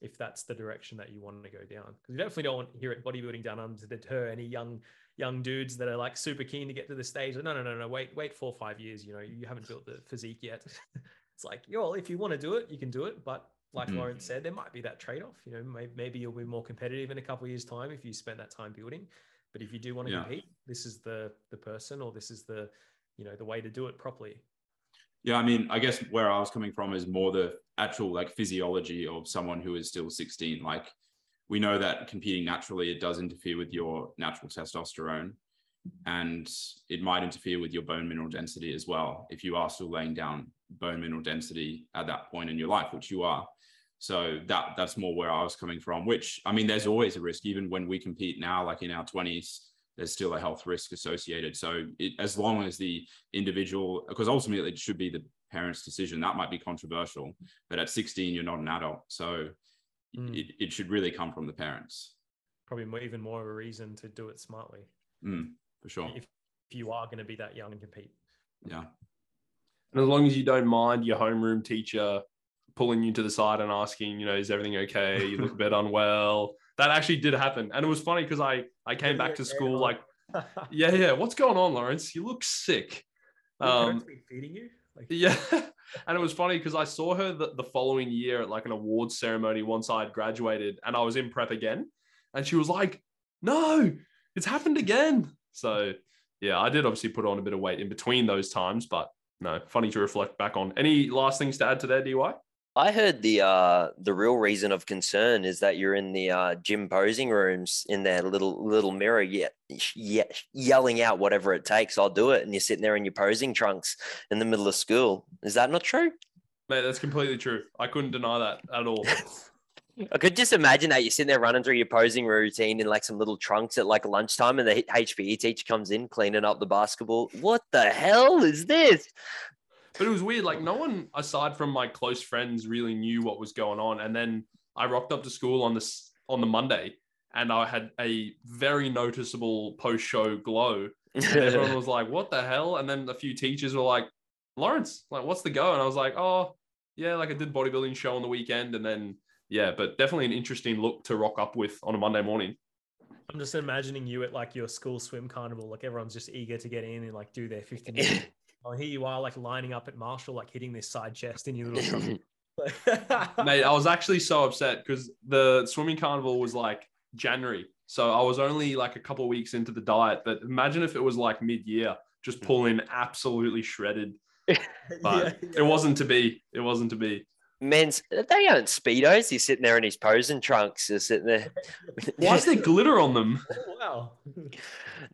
if that's the direction that you want to go down. Because you definitely don't want here at bodybuilding down under to deter any young young dudes that are like super keen to get to the stage. No no no no wait wait four or five years you know you haven't built the physique yet. It's like yo if you want to do it you can do it. But like Mm. Lawrence said there might be that trade-off you know maybe, maybe you'll be more competitive in a couple of years time if you spend that time building but if you do want to Yeah. compete this is the the person or this is the you know the way to do it properly Yeah, I mean, I guess where I was coming from is more the actual like physiology of someone who is still 16. Like we know that competing naturally, it does interfere with your natural testosterone. and it might interfere with your bone mineral density as well if you are still laying down bone mineral density at that point in your life, which you are. So that that's more where I was coming from. Which I mean, there's always a risk, even when we compete now, like in our 20s, there's still a health risk associated. So it, as long as the individual, because ultimately it should be the parent's decision, that might be controversial. But at 16, you're not an adult, so mm. it, it should really come from the parents. Probably more, even more of a reason to do it smartly. Mm, for sure. If, if you are going to be that young and compete. Yeah. And as long as you don't mind your homeroom teacher pulling you to the side and asking, you know, is everything okay? You look a bit unwell. That actually did happen. And it was funny because I I came back to school like, yeah, yeah, what's going on, Lawrence? You look sick. Um, feeding you? Like- yeah. and it was funny because I saw her the, the following year at like an awards ceremony once I had graduated and I was in prep again. And she was like, no, it's happened again. So yeah, I did obviously put on a bit of weight in between those times, but no, funny to reflect back on. Any last things to add to that, DY? I heard the uh, the real reason of concern is that you're in the uh, gym posing rooms in that little little mirror, yeah, yeah, yelling out whatever it takes. I'll do it, and you're sitting there in your posing trunks in the middle of school. Is that not true? Mate, that's completely true. I couldn't deny that at all. I could just imagine that you're sitting there running through your posing routine in like some little trunks at like lunchtime, and the HPE teacher comes in cleaning up the basketball. What the hell is this? But it was weird. Like no one aside from my close friends really knew what was going on. And then I rocked up to school on this on the Monday, and I had a very noticeable post-show glow. And everyone was like, "What the hell?" And then a few teachers were like, "Lawrence, like, what's the go?" And I was like, "Oh, yeah, like I did bodybuilding show on the weekend, and then." yeah, but definitely an interesting look to rock up with on a Monday morning. I'm just imagining you at like your school swim carnival, like everyone's just eager to get in and like do their 15 minutes. Oh, here you are, like lining up at Marshall, like hitting this side chest in your little. Mate, I was actually so upset because the swimming carnival was like January, so I was only like a couple weeks into the diet. But imagine if it was like mid-year, just mm. pulling absolutely shredded. But yeah, yeah. it wasn't to be. It wasn't to be men's they aren't speedos. He's sitting there in his posing trunks, just sitting there. Why is there glitter on them? Oh, wow.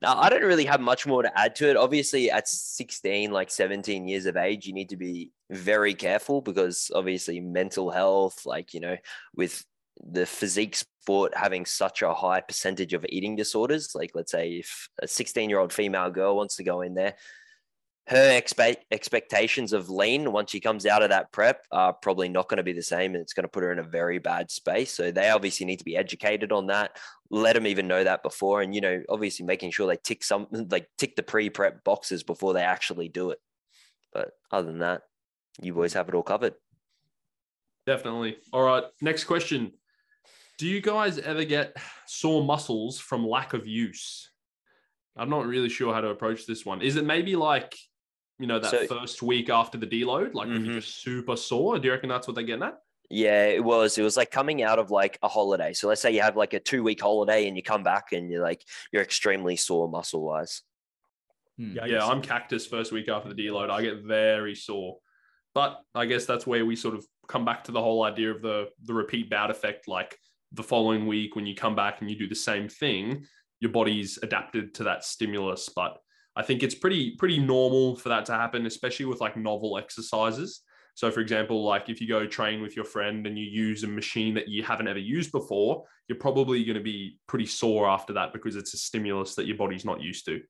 Now I don't really have much more to add to it. Obviously, at 16, like 17 years of age, you need to be very careful because obviously mental health, like you know, with the physique sport having such a high percentage of eating disorders, like let's say if a 16 year old female girl wants to go in there, her expect expectations of lean once she comes out of that prep are probably not going to be the same and it's going to put her in a very bad space. So they obviously need to be educated on that let them even know that before and you know obviously making sure they tick some like tick the pre-prep boxes before they actually do it. But other than that you boys have it all covered. Definitely. All right next question. Do you guys ever get sore muscles from lack of use? I'm not really sure how to approach this one. Is it maybe like you know, that so, first week after the deload, like mm-hmm. you're just super sore. Do you reckon that's what they're getting at? Yeah, it was. It was like coming out of like a holiday. So let's say you have like a two week holiday and you come back and you're like you're extremely sore muscle wise. Hmm. Yeah, yeah I'm cactus first week after the deload. I get very sore. But I guess that's where we sort of come back to the whole idea of the the repeat bout effect. Like the following week, when you come back and you do the same thing, your body's adapted to that stimulus. But I think it's pretty pretty normal for that to happen, especially with like novel exercises. So, for example, like if you go train with your friend and you use a machine that you haven't ever used before, you're probably going to be pretty sore after that because it's a stimulus that your body's not used to.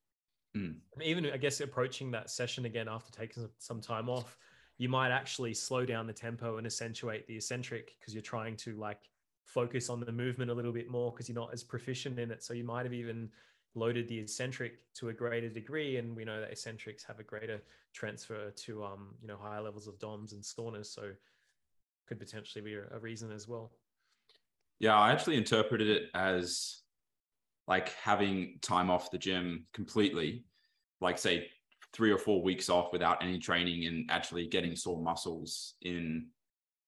Mm. Even, I guess, approaching that session again after taking some time off, you might actually slow down the tempo and accentuate the eccentric because you're trying to like focus on the movement a little bit more because you're not as proficient in it. So, you might have even loaded the eccentric to a greater degree and we know that eccentrics have a greater transfer to um you know higher levels of doms and soreness so could potentially be a, reason as well. Yeah i actually interpreted it as like having time off the gym completely like say three or four weeks off without any training and actually getting sore muscles in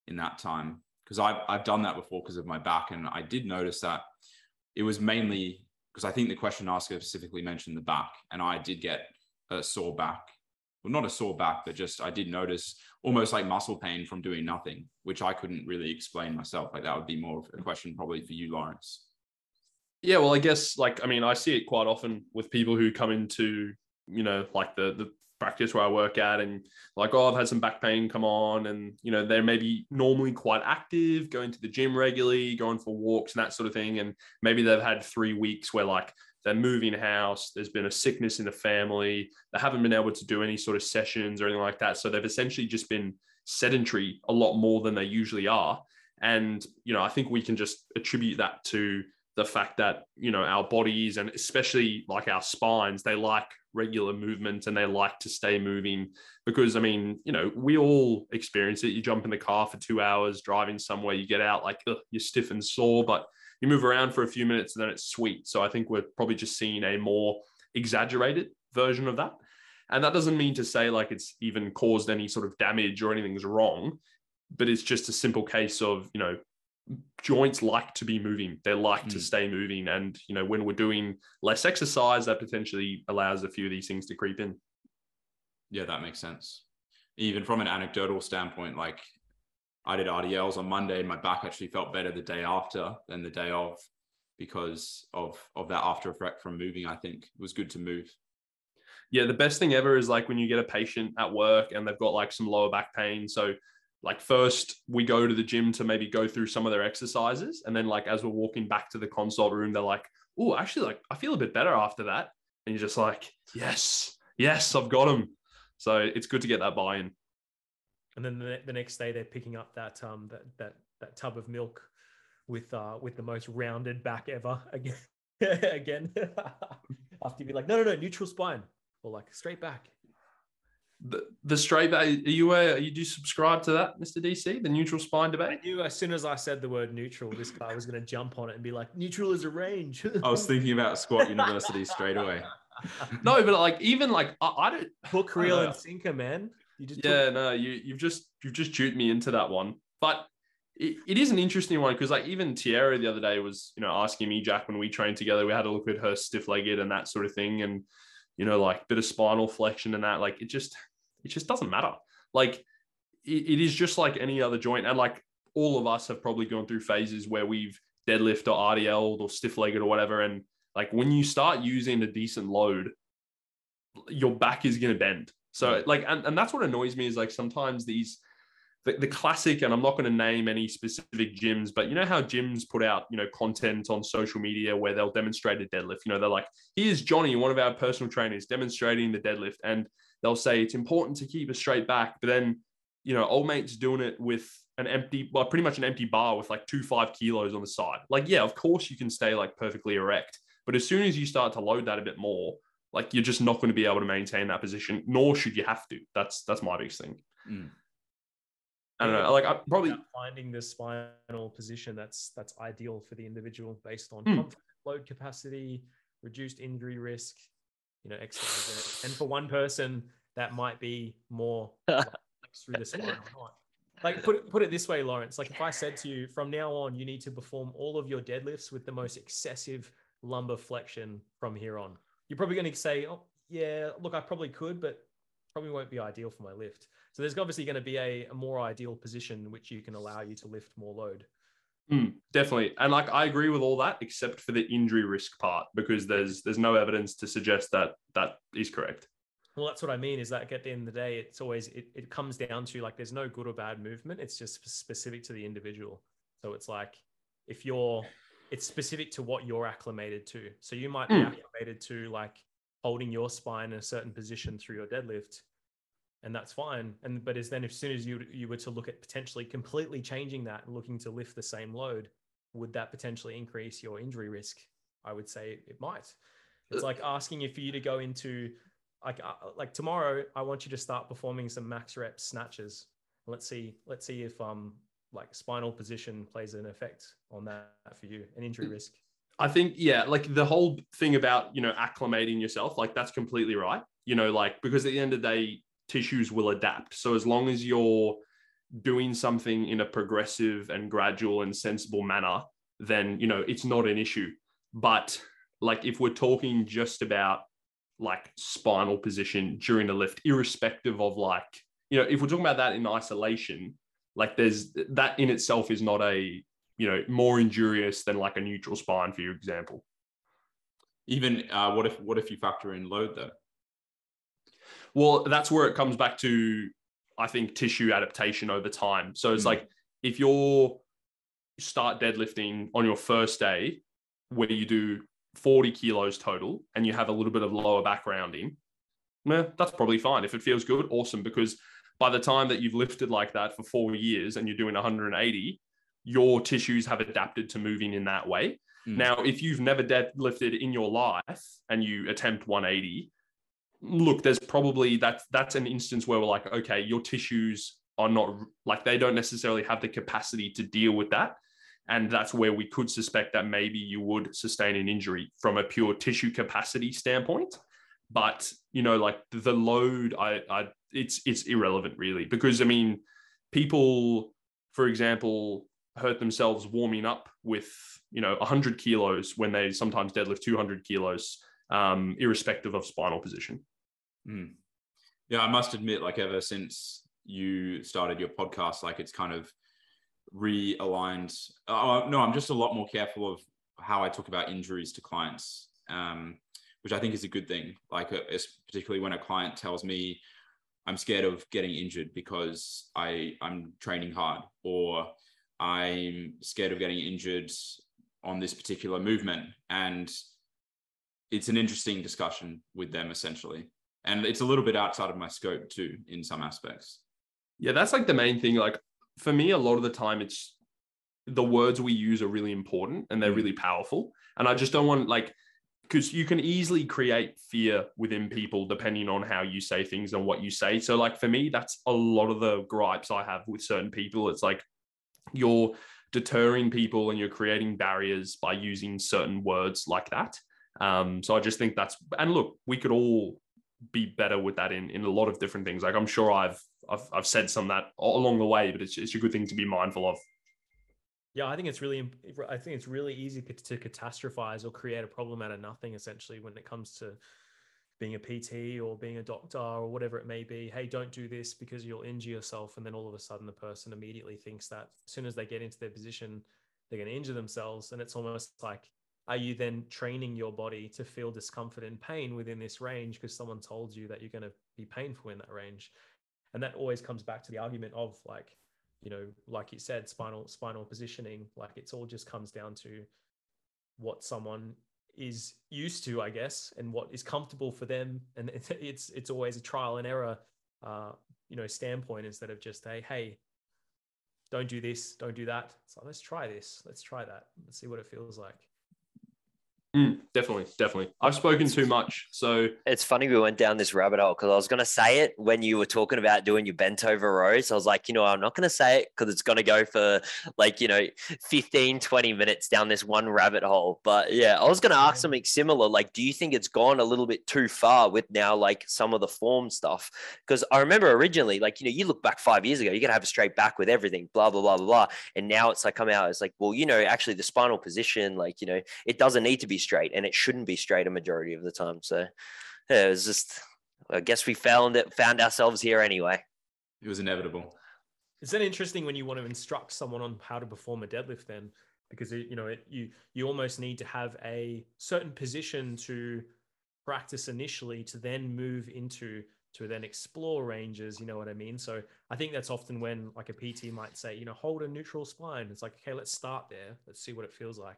in that time. Because I've, I've done that before because of my back and i did notice that it was mainly because I think the question asker specifically mentioned the back, and I did get a sore back. Well, not a sore back, but just I did notice almost like muscle pain from doing nothing, which I couldn't really explain myself. Like that would be more of a question probably for you, Lawrence. Yeah, well, I guess like I mean, I see it quite often with people who come into you know like the the practice where I work at and like, oh, I've had some back pain come on. And, you know, they're maybe normally quite active, going to the gym regularly, going for walks and that sort of thing. And maybe they've had three weeks where like they're moving house, there's been a sickness in the family, they haven't been able to do any sort of sessions or anything like that. So they've essentially just been sedentary a lot more than they usually are. And, you know, I think we can just attribute that to the fact that, you know, our bodies and especially like our spines, they like regular movement and they like to stay moving because I mean, you know, we all experience it. You jump in the car for two hours driving somewhere, you get out like ugh, you're stiff and sore, but you move around for a few minutes and then it's sweet. So I think we're probably just seeing a more exaggerated version of that. And that doesn't mean to say like it's even caused any sort of damage or anything's wrong, but it's just a simple case of, you know, joints like to be moving. They like mm. to hmm. stay moving. And you know when we're doing less exercise that potentially allows a few of these things to creep in. Yeah that makes sense. Even from an anecdotal standpoint like i did rdls on monday and my back actually felt better the day after than the day of because of of that after effect from moving i think it was good to move. Yeah the best thing ever is like when you get a patient at work and they've got like some lower back pain. So like first we go to the gym to maybe go through some of their exercises and then like as we're walking back to the consult room they're like oh actually like i feel a bit better after that. And you're just like yes yes i've got them so it's good to get that buy-in. And then the, next day they're picking up that um that that that tub of milk with uh with the most rounded back ever again again after you be like no no no neutral spine or like straight back the, the straight back. Are you uh, you do subscribe to that, Mr. DC, the neutral spine debate? I knew as soon as I said the word neutral, this guy was going to jump on it and be like, "Neutral is a range." I was thinking about Squat University straight away. no, but like even like I, I don't hook, reel, and sinker, man. You just yeah, took- no, you you've just you've just juked me into that one, but. It, it is an interesting one because like even Tiara the other day was you know asking me Jack when we trained together we had a look at her stiff legged and that sort of thing and you know, like bit of spinal flexion and that, like it just, it just doesn't matter. Like it, it is just like any other joint. And like all of us have probably gone through phases where we've deadlift or RDL or stiff legged or whatever. And like when you start using a decent load, your back is going to bend. So like, and, and that's what annoys me is like sometimes these, the, the classic, and I'm not going to name any specific gyms, but you know how gyms put out, you know, content on social media where they'll demonstrate a deadlift. You know, they're like, here's Johnny, one of our personal trainers, demonstrating the deadlift. And they'll say it's important to keep a straight back. But then, you know, old mate's doing it with an empty, well, pretty much an empty bar with like two five kilos on the side. Like, yeah, of course you can stay like perfectly erect. But as soon as you start to load that a bit more, like you're just not going to be able to maintain that position, nor should you have to. That's that's my biggest thing. Mm. I don't know. Like I'm probably finding the spinal position that's that's ideal for the individual based on mm. comfort, load capacity, reduced injury risk, you know, X, And for one person, that might be more like, through the spine. Like put it, put it this way, Lawrence. Like if I said to you, from now on, you need to perform all of your deadlifts with the most excessive lumbar flexion from here on. You're probably going to say, "Oh, yeah, look, I probably could, but probably won't be ideal for my lift." So there's obviously going to be a, a more ideal position which you can allow you to lift more load. Mm, definitely, and like I agree with all that, except for the injury risk part, because there's there's no evidence to suggest that that is correct. Well, that's what I mean. Is that at the end of the day, it's always it, it comes down to like there's no good or bad movement. It's just specific to the individual. So it's like if you're, it's specific to what you're acclimated to. So you might be mm. acclimated to like holding your spine in a certain position through your deadlift and that's fine. And but as then as soon as you you were to look at potentially completely changing that and looking to lift the same load, would that potentially increase your injury risk? I would say it might. It's like asking if you to go into like uh, like tomorrow. I want you to start performing some max rep snatches. Let's see. Let's see if um like spinal position plays an effect on that for you, an injury risk. I think yeah, like the whole thing about you know acclimating yourself, like that's completely right. You know, like because at the end of the day, tissues will adapt. So as long as you're doing something in a progressive and gradual and sensible manner, then you know it's not an issue. But like if we're talking just about like spinal position during a lift, irrespective of like, you know, if we're talking about that in isolation, like there's that in itself is not a you know, more injurious than like a neutral spine, for your example. Even uh, what if what if you factor in load though? Well, that's where it comes back to, I think, tissue adaptation over time. So it's Mm. like if you're start deadlifting on your first day, where you do 40 kilos total and you have a little bit of lower back rounding, yeah, that's probably fine. If it feels good, awesome. Because by the time that you've lifted like that for four years and you're doing 180, your tissues have adapted to moving in that way. Mm. Now, if you've never deadlifted in your life and you attempt 180, look, there's probably that's that's an instance where we're like, okay, your tissues are not like they don't necessarily have the capacity to deal with that. And that's where we could suspect that maybe you would sustain an injury from a pure tissue capacity standpoint. But you know, like the load, I, I it's it's irrelevant really because I mean, people, for example, hurt themselves warming up with you know 100 kilos when they sometimes deadlift 200 kilos, um, irrespective of spinal position. Mm. Yeah, I must admit, like ever since you started your podcast, like it's kind of realigned. Oh, no, I'm just a lot more careful of how I talk about injuries to clients, um, which I think is a good thing. Like, uh, it's particularly when a client tells me I'm scared of getting injured because I I'm training hard, or I'm scared of getting injured on this particular movement, and it's an interesting discussion with them essentially and it's a little bit outside of my scope too in some aspects Yeah, that's like the main thing. Like for me, a lot of the time, it's the words we use are really important and they're Mm. really powerful. And I just don't want like because you can easily create fear within people depending on how you say things and what you say. So like for me, that's a lot of the gripes I have with certain people. It's like you're deterring people and you're creating barriers by using certain words like that. Um, so I just think that's and look, we could all be better with that in in a lot of different things. Like I'm sure I've I've, I've said some of that along the way, but it's, it's a good thing to be mindful of. Yeah, I think it's really, I think it's really easy to catastrophize or create a problem out of nothing. Essentially, when it comes to being a PT or being a doctor or whatever it may be. Hey, don't do this because you'll injure yourself, and then all of a sudden the person immediately thinks that as soon as they get into their position, they're going to injure themselves, and it's almost like, are you then training your body to feel discomfort and pain within this range because someone told you that you're going to be painful in that range? And that always comes back to the argument of like you know like you said spinal spinal positioning like it's all just comes down to what someone is used to i guess and what is comfortable for them. And it's it's, always a trial and error uh you know standpoint instead of just a hey don't do this don't do that. So let's try this let's try that let's see what it feels like Mm, definitely, definitely. I've spoken too much, so It's funny we went down this rabbit hole because I was going to say it when you were talking about doing your bent over rows. I was like, you know, I'm not going to say it because it's going to go for like, you know, 15, 20 minutes down this one rabbit hole. But yeah, I was going to ask something similar. Like, do you think it's gone a little bit too far with now, like some of the form stuff? Because I remember originally, like, you know, you look back five years ago, you're going to have a straight back with everything, blah, blah, blah, blah, blah. And now it's like come out, it's like, well, you know, actually the spinal position, like, you know, it doesn't need to be straight and it shouldn't be straight a majority of the time. So yeah, it was just I guess we found it found ourselves here anyway. it was inevitable It's then interesting when you want to instruct someone on how to perform a deadlift, then because it, you know it, you you almost need to have a certain position to practice initially to then move into to then explore ranges. You know what I mean? So I think that's often when like a PT might say, you know, hold a neutral spine. It's like, okay, let's start there. Let's see what it feels like.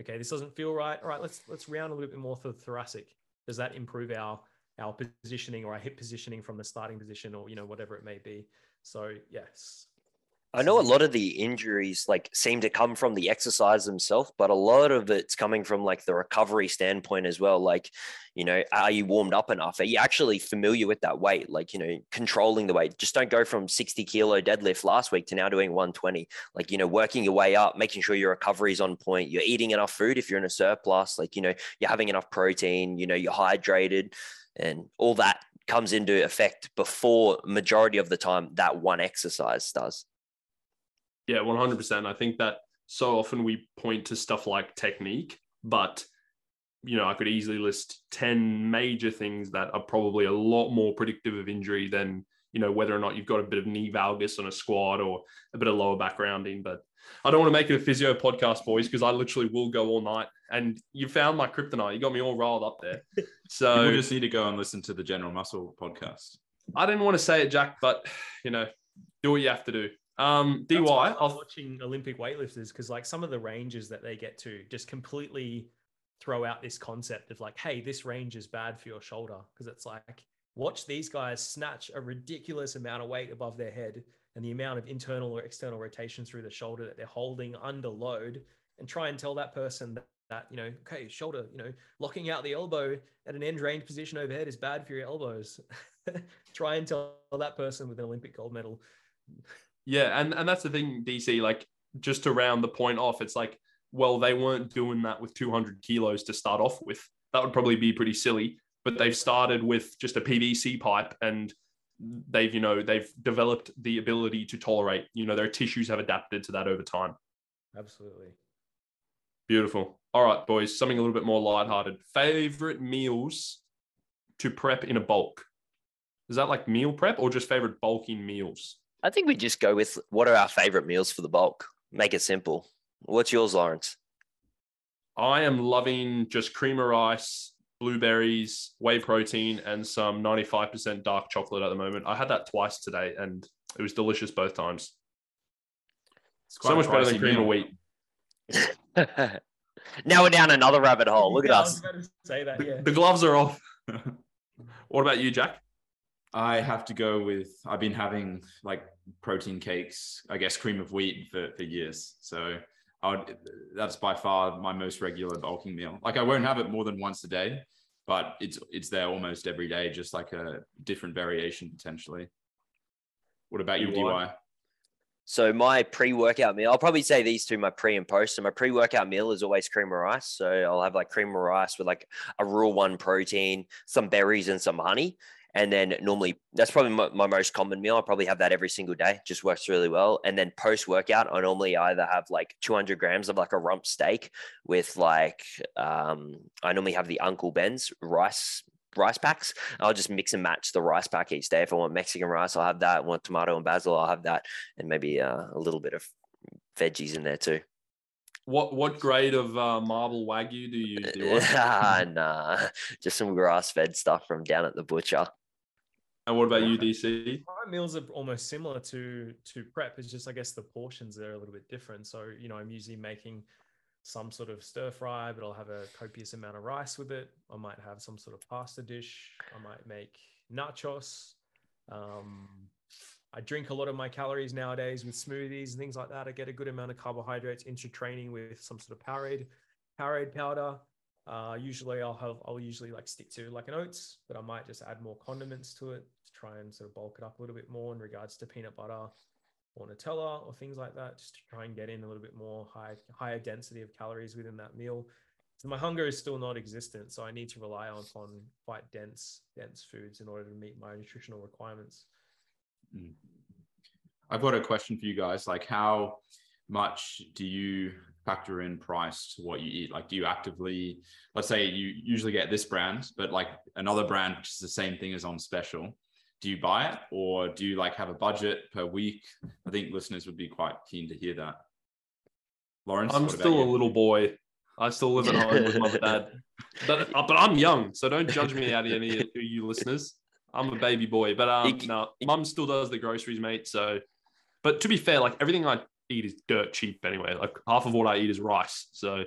Okay, this doesn't feel right. All right, let's let's round a little bit more for the thoracic. Does that improve our our positioning or our hip positioning from the starting position or you know whatever it may be? So yes, I know a lot of the injuries like seem to come from the exercise themselves, but a lot of it's coming from like the recovery standpoint as well. Like, you know, are you warmed up enough? Are you actually familiar with that weight? Like, you know, controlling the weight. Just don't go from 60 kilo deadlift last week to now doing 120. Like, you know, working your way up, making sure your recovery is on point. You're eating enough food if you're in a surplus. Like, you know, you're having enough protein. You know, you're hydrated, and all that comes into effect before majority of the time that one exercise does. Yeah, 100%. I think that so often we point to stuff like technique, but you know, I could easily list 10 major things that are probably a lot more predictive of injury than, you know, whether or not you've got a bit of knee valgus on a squat or a bit of lower back rounding. But I don't want to make it a physio podcast, boys, because I literally will go all night. And you found my kryptonite. You got me all riled up there. So People just need to go and listen to the General Muscle podcast. I didn't want to say it, Jack, but you know, do what you have to do. Um, DY, I I'll, watching Olympic weightlifters because like some of the ranges that they get to just completely throw out this concept of like, hey, this range is bad for your shoulder. Because it's like watch these guys snatch a ridiculous amount of weight above their head and the amount of internal or external rotation through the shoulder that they're holding under load and try and tell that person that, that you know okay shoulder you know locking out the elbow at an end range position overhead is bad for your elbows. Try and tell that person with an olympic gold medal yeah, and and that's the thing, DC. Like, just to round the point off, it's like, well, they weren't doing that with 200 kilos to start off with. That would probably be pretty silly. But they've started with just a PVC pipe, and they've you know they've developed the ability to tolerate. You know, their tissues have adapted to that over time. absolutely Beautiful. All right, boys. Something a little bit more lighthearted. Favorite meals to prep in a bulk. Is that like meal prep or just favorite bulking meals? I think we just go with what are our favorite meals for the bulk. Make it simple. What's yours, Lawrence? I am loving just cream of rice, blueberries, whey protein, and some 95% dark chocolate at the moment. I had that twice today and it was delicious both times. It's So quite a much better than pricey cream meal. of wheat. now we're down another rabbit hole. Look at Yeah, I us. was about to say that The, the gloves are off. What about you, Jack? I have to go with I've been having like protein cakes, I guess cream of wheat for, for years. So I would that's by far my most regular bulking meal. Like I won't have it more than once a day, but it's it's there almost every day, just like a different variation potentially. What about you, DY? So my pre-workout meal, I'll probably say these two, my pre and post. So my pre-workout meal is always cream of rice. So I'll have like cream of rice with like a raw one protein, some berries and some honey. And then normally that's probably my, my most common meal. I probably have that every single day. Just works really well. And then post workout, I normally either have like 200 grams of like a rump steak with like, um, I normally have the Uncle Ben's rice rice packs. I'll just mix and match the rice pack each day. If I want Mexican rice, I'll have that. I want tomato and basil, I'll have that, and maybe uh, a little bit of veggies in there too. What what grade of uh, marble wagyu do you? Ah, nah, just some grass-fed stuff from down at the butcher. And what about you, DC? my meals are almost similar to to prep. It's just I guess the portions are a little bit different. So you know, I'm usually making some sort of stir fry, but I'll have a copious amount of rice with it. I might have some sort of pasta dish. I might make nachos. Um, I drink a lot of my calories nowadays with smoothies and things like that. I get a good amount of carbohydrates intra training with some sort of Powerade, Powerade powder. Uh, usually I'll have I'll usually like stick to like an oats, but I might just add more condiments to it to try and sort of bulk it up a little bit more in regards to peanut butter or Nutella or things like that, just to try and get in a little bit more high higher density of calories within that meal. So my hunger is still not existent, so I need to rely on, on quite dense dense foods in order to meet my nutritional requirements. Mm. I've got a question for you guys. Like, how much do you factor in price to what you eat? Like, do you actively, let's say you usually get this brand, but like another brand, which is the same thing as on special, do you buy it or do you like have a budget per week? I think listeners would be quite keen to hear that. Lawrence, I'm still a little boy. I still live at home with my dad. But, uh, but I'm young, so don't judge me out of any of you listeners. I'm a baby boy, but um, no, mum still does the groceries, mate. So, but to be fair, like everything I eat is dirt cheap anyway. Like half of what I eat is rice. So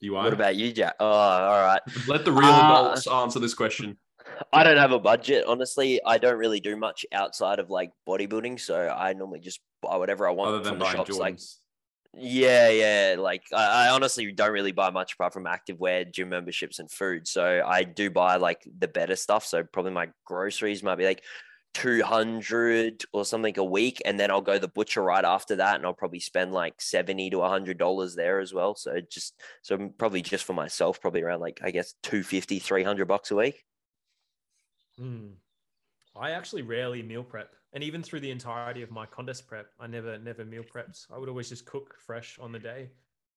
you are. What about you, Jack? Oh, all right. let the real Uh, adults answer this question. I don't have a budget. Honestly, I don't really do much outside of like bodybuilding. So I normally just buy whatever I want other from the shops. Like, yeah, yeah. Like I, I honestly don't really buy much apart from active wear, gym memberships, and food. So I do buy like the better stuff. So probably my groceries might be like 200 or something a week. And then I'll go the butcher right after that. And I'll probably spend like 70 to $100 there as well. So just, so probably just for myself, probably around like, I guess 250, 300 bucks a week. Mm. I actually rarely meal prep, and even through the entirety of my contest prep, I never never meal prepped. I would always just cook fresh on the day.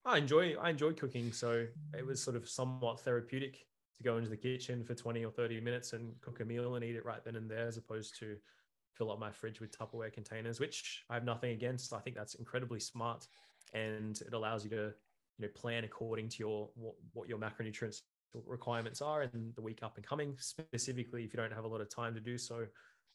I enjoy I enjoy cooking, so it was sort of somewhat therapeutic to go into the kitchen for twenty or thirty minutes and cook a meal and eat it right then and there, as opposed to fill up my fridge with Tupperware containers, which I have nothing against. I think that's incredibly smart, and it allows you to you know plan according to your what, what your macronutrients requirements are in the week up and coming. Specifically, if you don't have a lot of time to do so,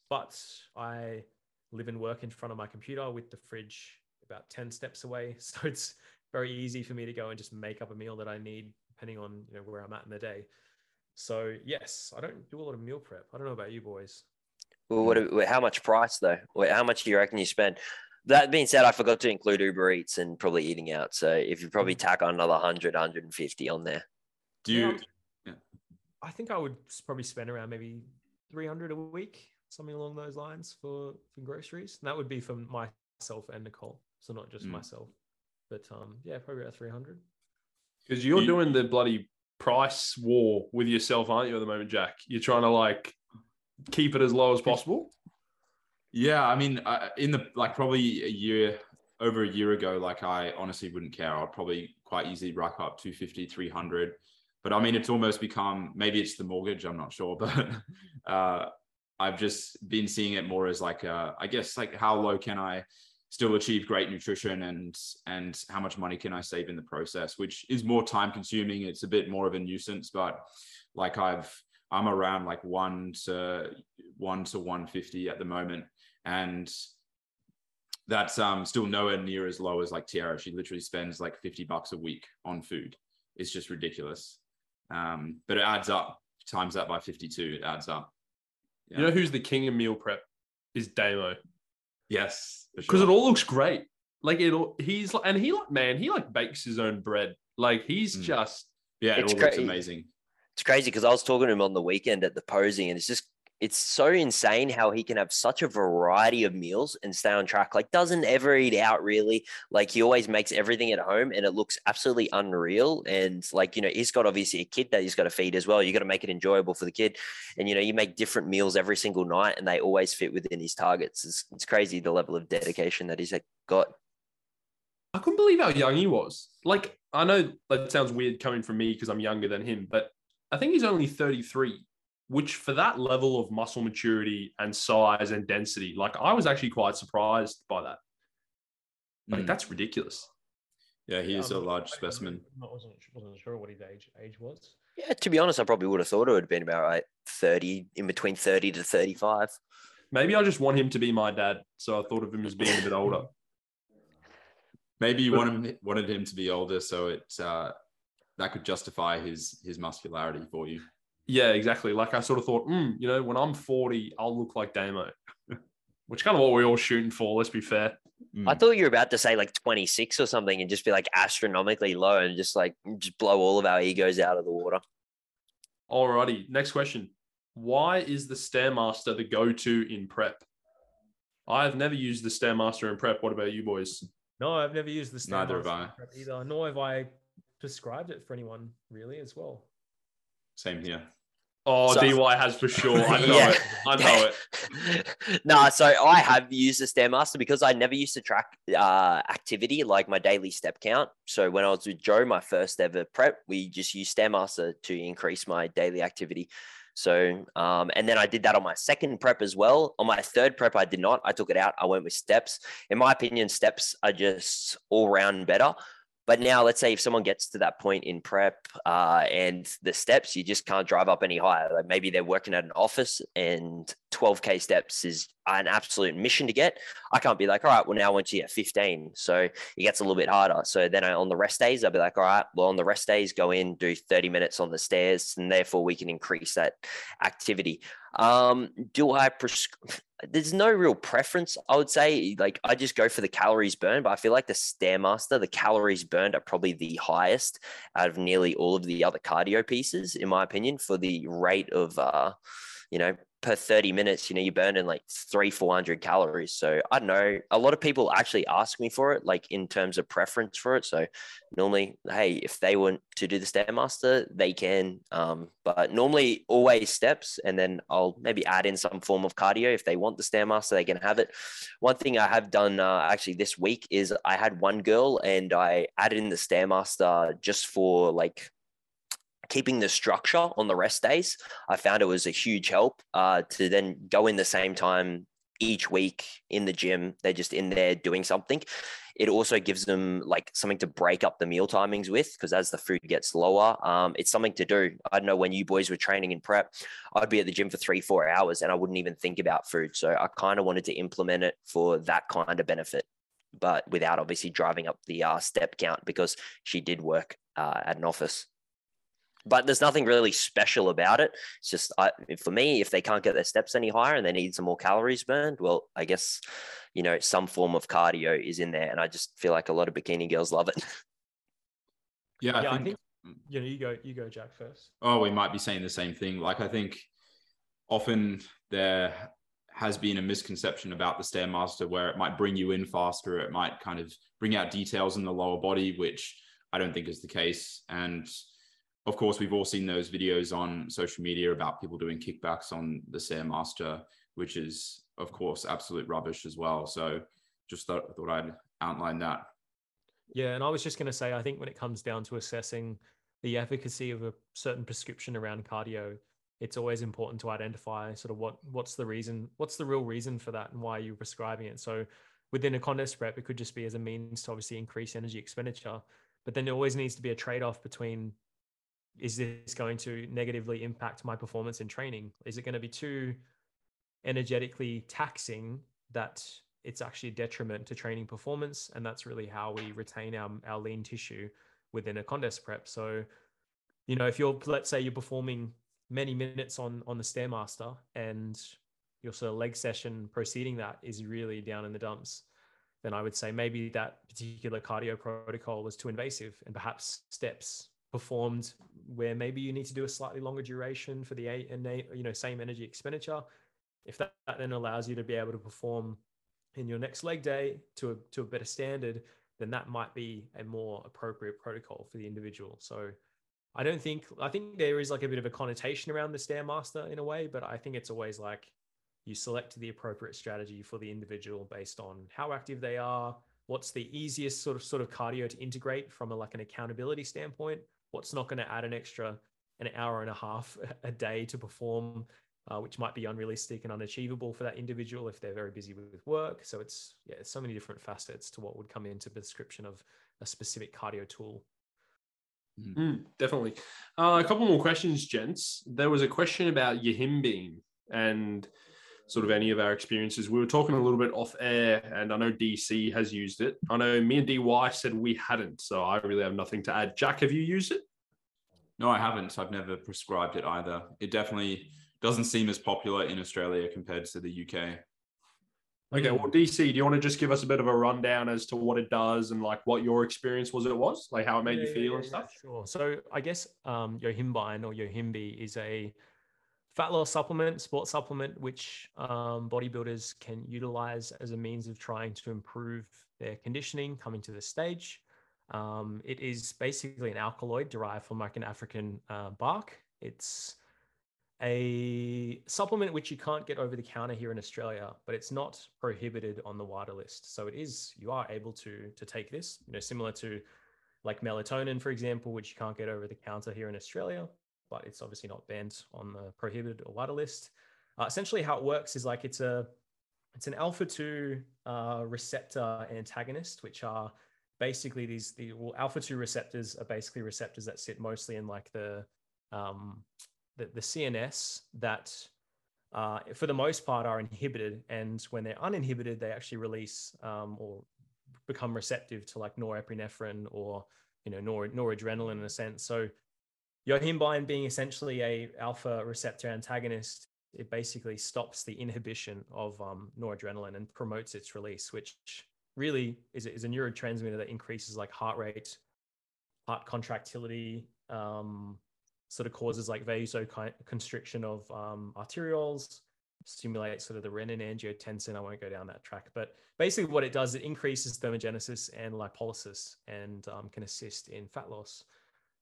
but I live and work in front of my computer with the fridge about 10 steps away. So it's very easy for me to go and just make up a meal that I need depending on you know where I'm at in the day. So yes, I don't do a lot of meal prep. I don't know about you boys. Well, what, how much price though? How much do you reckon you spend? That being said, I forgot to include Uber Eats and probably eating out. So if you probably tack on another 100, 150 on there. Do you? Yeah, I think I would probably spend around maybe 300 a week, something along those lines for, for groceries. And that would be for myself and Nicole. So not just Mm. myself. But um, yeah, probably about 300. Because you're You- doing the bloody price war with yourself, aren't you, at the moment, Jack? You're trying to like keep it as low as possible. Yeah, I mean, uh, in the like probably a year over a year ago, like I honestly wouldn't care. I'd probably quite easily rack up 250, 300. But I mean, it's almost become maybe it's the mortgage. I'm not sure, but uh, I've just been seeing it more as like, uh, I guess, like how low can I still achieve great nutrition and and how much money can I save in the process, which is more time consuming. It's a bit more of a nuisance, but like I've I'm around like one to one to 150 at the moment and that's um still nowhere near as low as like Tiara. She literally spends like 50 bucks a week on food. It's just ridiculous. Um, but it adds up. Times that by 52, it adds up. Yeah. You know who's the king of meal prep? Is Damo. yes, Because sure. it all looks great. Like it all he's like and he like man, he like bakes his own bread. Like he's Mm. just yeah, it It's all looks amazing. It's crazy because I was talking to him on the weekend at the posing, and it's just it's so insane how he can have such a variety of meals and stay on track. Like doesn't ever eat out really. Like he always makes everything at home, and it looks absolutely unreal. And like you know, he's got obviously a kid that he's got to feed as well. You got to make it enjoyable for the kid, and you know, you make different meals every single night, and they always fit within his targets. It's, it's crazy the level of dedication that he's got. I couldn't believe how young he was. Like, I know that sounds weird coming from me because I'm younger than him, but I think he's only 33, which for that level of muscle maturity and size and density, like I was actually quite surprised by that. Like, Mm. that's ridiculous. Yeah, he Yeah, is a I'm- large I specimen. wasn't, wasn't sure what his age age was. Yeah, to be honest, I probably would have thought it would have been about like 30, in between 30 to 35. Maybe I just want him to be my dad. So I thought of him as being a bit older. Maybe you But- wanted him, wanted him to be older, so it uh, that could justify his his muscularity for you. Yeah, exactly. Like I sort of thought, mm, you know, when I'm 40, I'll look like Damo, which kind of what we're all shooting for. Let's be fair. I Mm. thought you were about to say like 26 or something and just be like astronomically low and just like just blow all of our egos out of the water. Alrighty, next question. Why is the Stairmaster the go-to in prep? I've never used the Stairmaster in prep. What about you boys? No, I've never used the Neither have Stairmaster I. prep either, nor have I prescribed it for anyone really as well. Same here. Oh, So- DY has for sure. I know Yeah. it. I know it. nah, so I have used the Stairmaster because I never used to track uh, activity like my daily step count. So when I was with Joe, my first ever prep, we just used Stairmaster to increase my daily activity. So, um, and then I did that on my second prep as well. On my third prep, I did not. I took it out. I went with steps. In my opinion, steps are just all round better. But now, let's say if someone gets to that point in prep uh, and the steps, you just can't drive up any higher. Like maybe they're working at an office and 12K steps is an absolute mission to get. I can't be like, all right, well, now I want you at 15. So it gets a little bit harder. So then I, on the rest days, I'll be like, all right, well, on the rest days, go in, do 30 minutes on the stairs, and therefore we can increase that activity. Um, do I prescribe? There's no real preference, I would say. Like, I just go for the calories burned, but I feel like the Stairmaster, the calories burned are probably the highest out of nearly all of the other cardio pieces, in my opinion, for the rate of, uh, you know, per 30 minutes, you know, you're burning like three, 400 calories. So I don't know. A lot of people actually ask me for it, like in terms of preference for it. So normally, hey, if they want to do the Stairmaster, they can. Um, but normally, always steps, and then I'll maybe add in some form of cardio. If they want the Stairmaster, they can have it. One thing I have done uh, actually this week is I had one girl and I added in the Stairmaster just for like keeping the structure on the rest days. I found it was a huge help uh, to then go in the same time each week in the gym. They're just in there doing something. It also gives them like something to break up the meal timings with because as the food gets lower, um, it's something to do. I know when you boys were training in prep, I'd be at the gym for three, four hours and I wouldn't even think about food. So I kind of wanted to implement it for that kind of benefit, but without obviously driving up the uh, step count because she did work uh, at an office but there's nothing really special about it. It's just I, for me, if they can't get their steps any higher and they need some more calories burned, well, I guess you know some form of cardio is in there, and I just feel like a lot of bikini girls love it. Yeah, I yeah, think, I think you know you go you go Jack first. oh, we might be saying the same thing. Like I think often there has been a misconception about the Stairmaster where it might bring you in faster, it might kind of bring out details in the lower body, which I don't think is the case. And of course, we've all seen those videos on social media about people doing kickbacks on the Stairmaster, which is, of course, absolute rubbish as well. So just thought, thought I'd outline that. Yeah, and I was just going to say, I think when it comes down to assessing the efficacy of a certain prescription around cardio, it's always important to identify sort of what what's the reason, what's the real reason for that, and why you're prescribing it. So within a contest prep, it could just be as a means to obviously increase energy expenditure, but then there always needs to be a trade off between is this going to negatively impact my performance in training? Is it going to be too energetically taxing that it's actually a detriment to training performance? And that's really how we retain our, our lean tissue within a contest prep. So, you know, if you're, let's say you're performing many minutes on, on the Stairmaster and your sort of leg session preceding that is really down in the dumps, then I would say maybe that particular cardio protocol was too invasive and perhaps steps performed where maybe you need to do a slightly longer duration for the eight and eight, you know, same energy expenditure. If that, that then allows you to be able to perform in your next leg day to a, to a better standard, then that might be a more appropriate protocol for the individual. So I don't think, I think there is like a bit of a connotation around the Stairmaster in a way, but I think it's always like you select the appropriate strategy for the individual based on how active they are, what's the easiest sort of sort of cardio to integrate from a, like an accountability standpoint what's not going to add an extra an hour and a half a day to perform uh, which might be unrealistic and unachievable for that individual if they're very busy with work so it's yeah it's so many different facets to what would come into the description of a specific cardio tool Mm, definitely. Uh, a couple more questions, gents. There was a question about Yohimbine and sort of any of our experiences. We were talking a little bit off air, and I know DC has used it. I know me and DY said we hadn't, so I really have nothing to add. Jack, have you used it? No, I haven't. I've never prescribed it either. It definitely doesn't seem as popular in Australia compared to the UK. Okay, well, DC, do you want to just give us a bit of a rundown as to what it does and like what your experience was? It was like how it made Yeah, you feel yeah, and yeah, stuff. Sure. So I guess um, Yohimbine or Yohimbe is a fat loss supplement, sports supplement, which um, bodybuilders can utilize as a means of trying to improve their conditioning coming to the stage. Um, it is basically an alkaloid derived from like an African uh, bark. It's a supplement which you can't get over the counter here in Australia, but it's not prohibited on the WADA list. So it is you are able to to take this, you know, similar to like melatonin, for example, which you can't get over the counter here in Australia, but it's obviously not banned on the prohibited or WADA list. Uh, essentially, how it works is like it's a it's an alpha two uh, receptor antagonist, which are basically these the well, alpha two receptors are basically receptors that sit mostly in like the um, the, the CNS that uh, for the most part are inhibited, and when they're uninhibited, they actually release um, or become receptive to like norepinephrine or you know nor, noradrenaline in a sense. So yohimbine being essentially a alpha receptor antagonist, it basically stops the inhibition of um, noradrenaline and promotes its release, which really is, a- is a neurotransmitter that increases like heart rate, heart contractility, um, sort of causes like vasoconstriction of um, arterioles, stimulates sort of the renin angiotensin. I won't go down that track, but basically what it does, it increases thermogenesis and lipolysis and um, can assist in fat loss.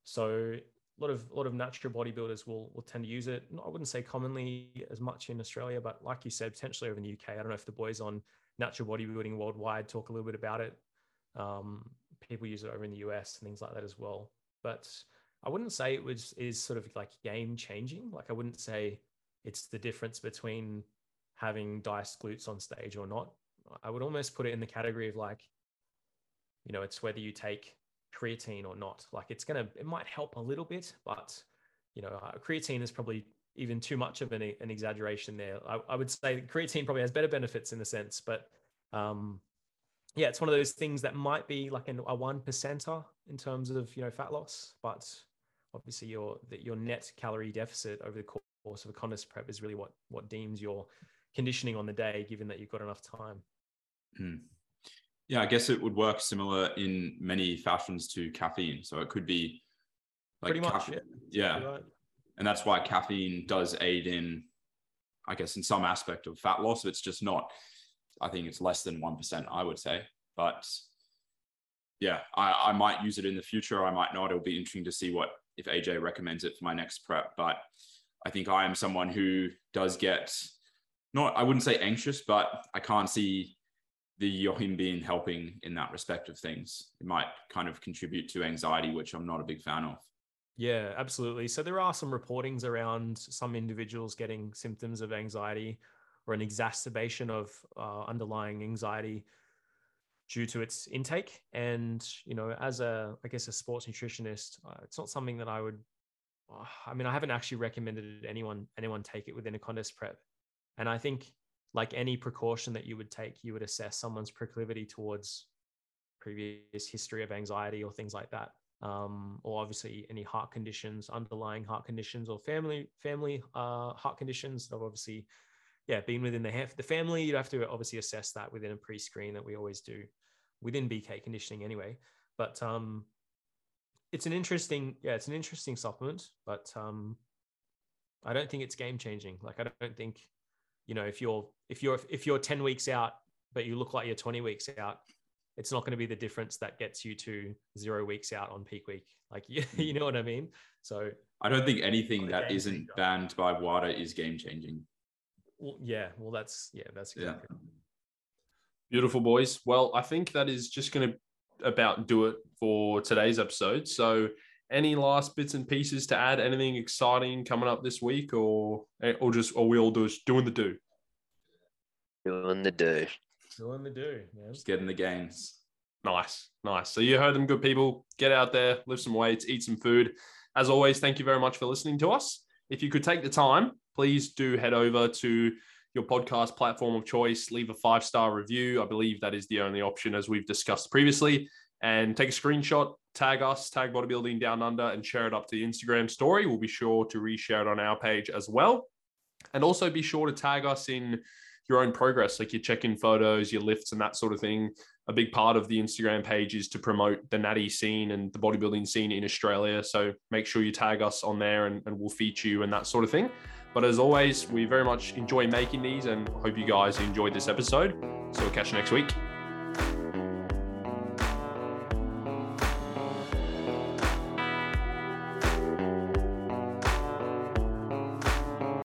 So a lot of a lot of natural bodybuilders will will tend to use it. I wouldn't say commonly as much in Australia, but like you said, potentially over in the UK. I don't know if the boys on natural bodybuilding worldwide talk a little bit about it. Um, people use it over in the US and things like that as well. But I wouldn't say it was is sort of like game changing. Like I wouldn't say it's the difference between having diced glutes on stage or not. I would almost put it in the category of like, you know, it's whether you take creatine or not. Like it's gonna, it might help a little bit, but you know, uh, creatine is probably even too much of an, an exaggeration there. I, I would say creatine probably has better benefits in the sense, but um, yeah, it's one of those things that might be like an, a one percenter in terms of you know fat loss, but obviously your your net calorie deficit over the course of a contest prep is really what what deems your conditioning on the day, given that you've got enough time. Hmm. Yeah, I guess it would work similar in many fashions to caffeine. So it could be like pretty much, yeah. yeah. Right. And that's why caffeine does aid in, I guess, in some aspect of fat loss. It's just not I think it's less than 1%, I would say. But yeah, I, I might use it in the future. I might not. It'll be interesting to see what if AJ recommends it for my next prep. But I think I am someone who does get not, I wouldn't say anxious, but I can't see the yohimbine helping in that respect of things. It might kind of contribute to anxiety, which I'm not a big fan of. Yeah, absolutely. So there are some reportings around some individuals getting symptoms of anxiety or an exacerbation of uh, underlying anxiety due to its intake. And you know, as a I guess a sports nutritionist, uh, it's not something that I would. Uh, I mean, I haven't actually recommended anyone anyone take it within a contest prep. And I think, like any precaution that you would take, you would assess someone's proclivity towards previous history of anxiety or things like that. Um, or obviously any heart conditions, underlying heart conditions, or family family uh, heart conditions that obviously yeah, being within the the family, you'd have to obviously assess that within a pre-screen that we always do within BK conditioning anyway. But um, it's an interesting, yeah, it's an interesting supplement, but um, I don't think it's game changing. Like I don't think, you know, if you're if you're if you're 10 weeks out, but you look like you're 20 weeks out, it's not going to be the difference that gets you to zero weeks out on peak week. Like you, hmm. you know what I mean? So I don't think uh, anything that isn't banned by WADA is game changing. Well, yeah. Well, that's yeah. That's exactly. Yeah. Beautiful boys. Well, I think that is just going to about do it for today's episode. So, any last bits and pieces to add? Anything exciting coming up this week, or eh, or just or we all do doing the do? Doing the do. Doing the do. Man. Just getting the gains. Nice, nice. So you heard them, good people. Get out there, lift some weights, eat some food. As always, thank you very much for listening to us. If you could take the time please do head over to your podcast platform of choice, leave a five star review. I believe that is the only option, as we've discussed previously. And take a screenshot, tag us, tag Bodybuilding Down Under, and share it up to the Instagram story. We'll be sure to reshare it on our page as well. And also be sure to tag us in your own progress, like your check in photos, your lifts, and that sort of thing a big part of the Instagram page is to promote the natty scene and the bodybuilding scene in Australia. So make sure you tag us on there and, and we'll feature you and that sort of thing. But as always, we very much enjoy making these and hope you guys enjoyed this episode. So we'll catch you next week.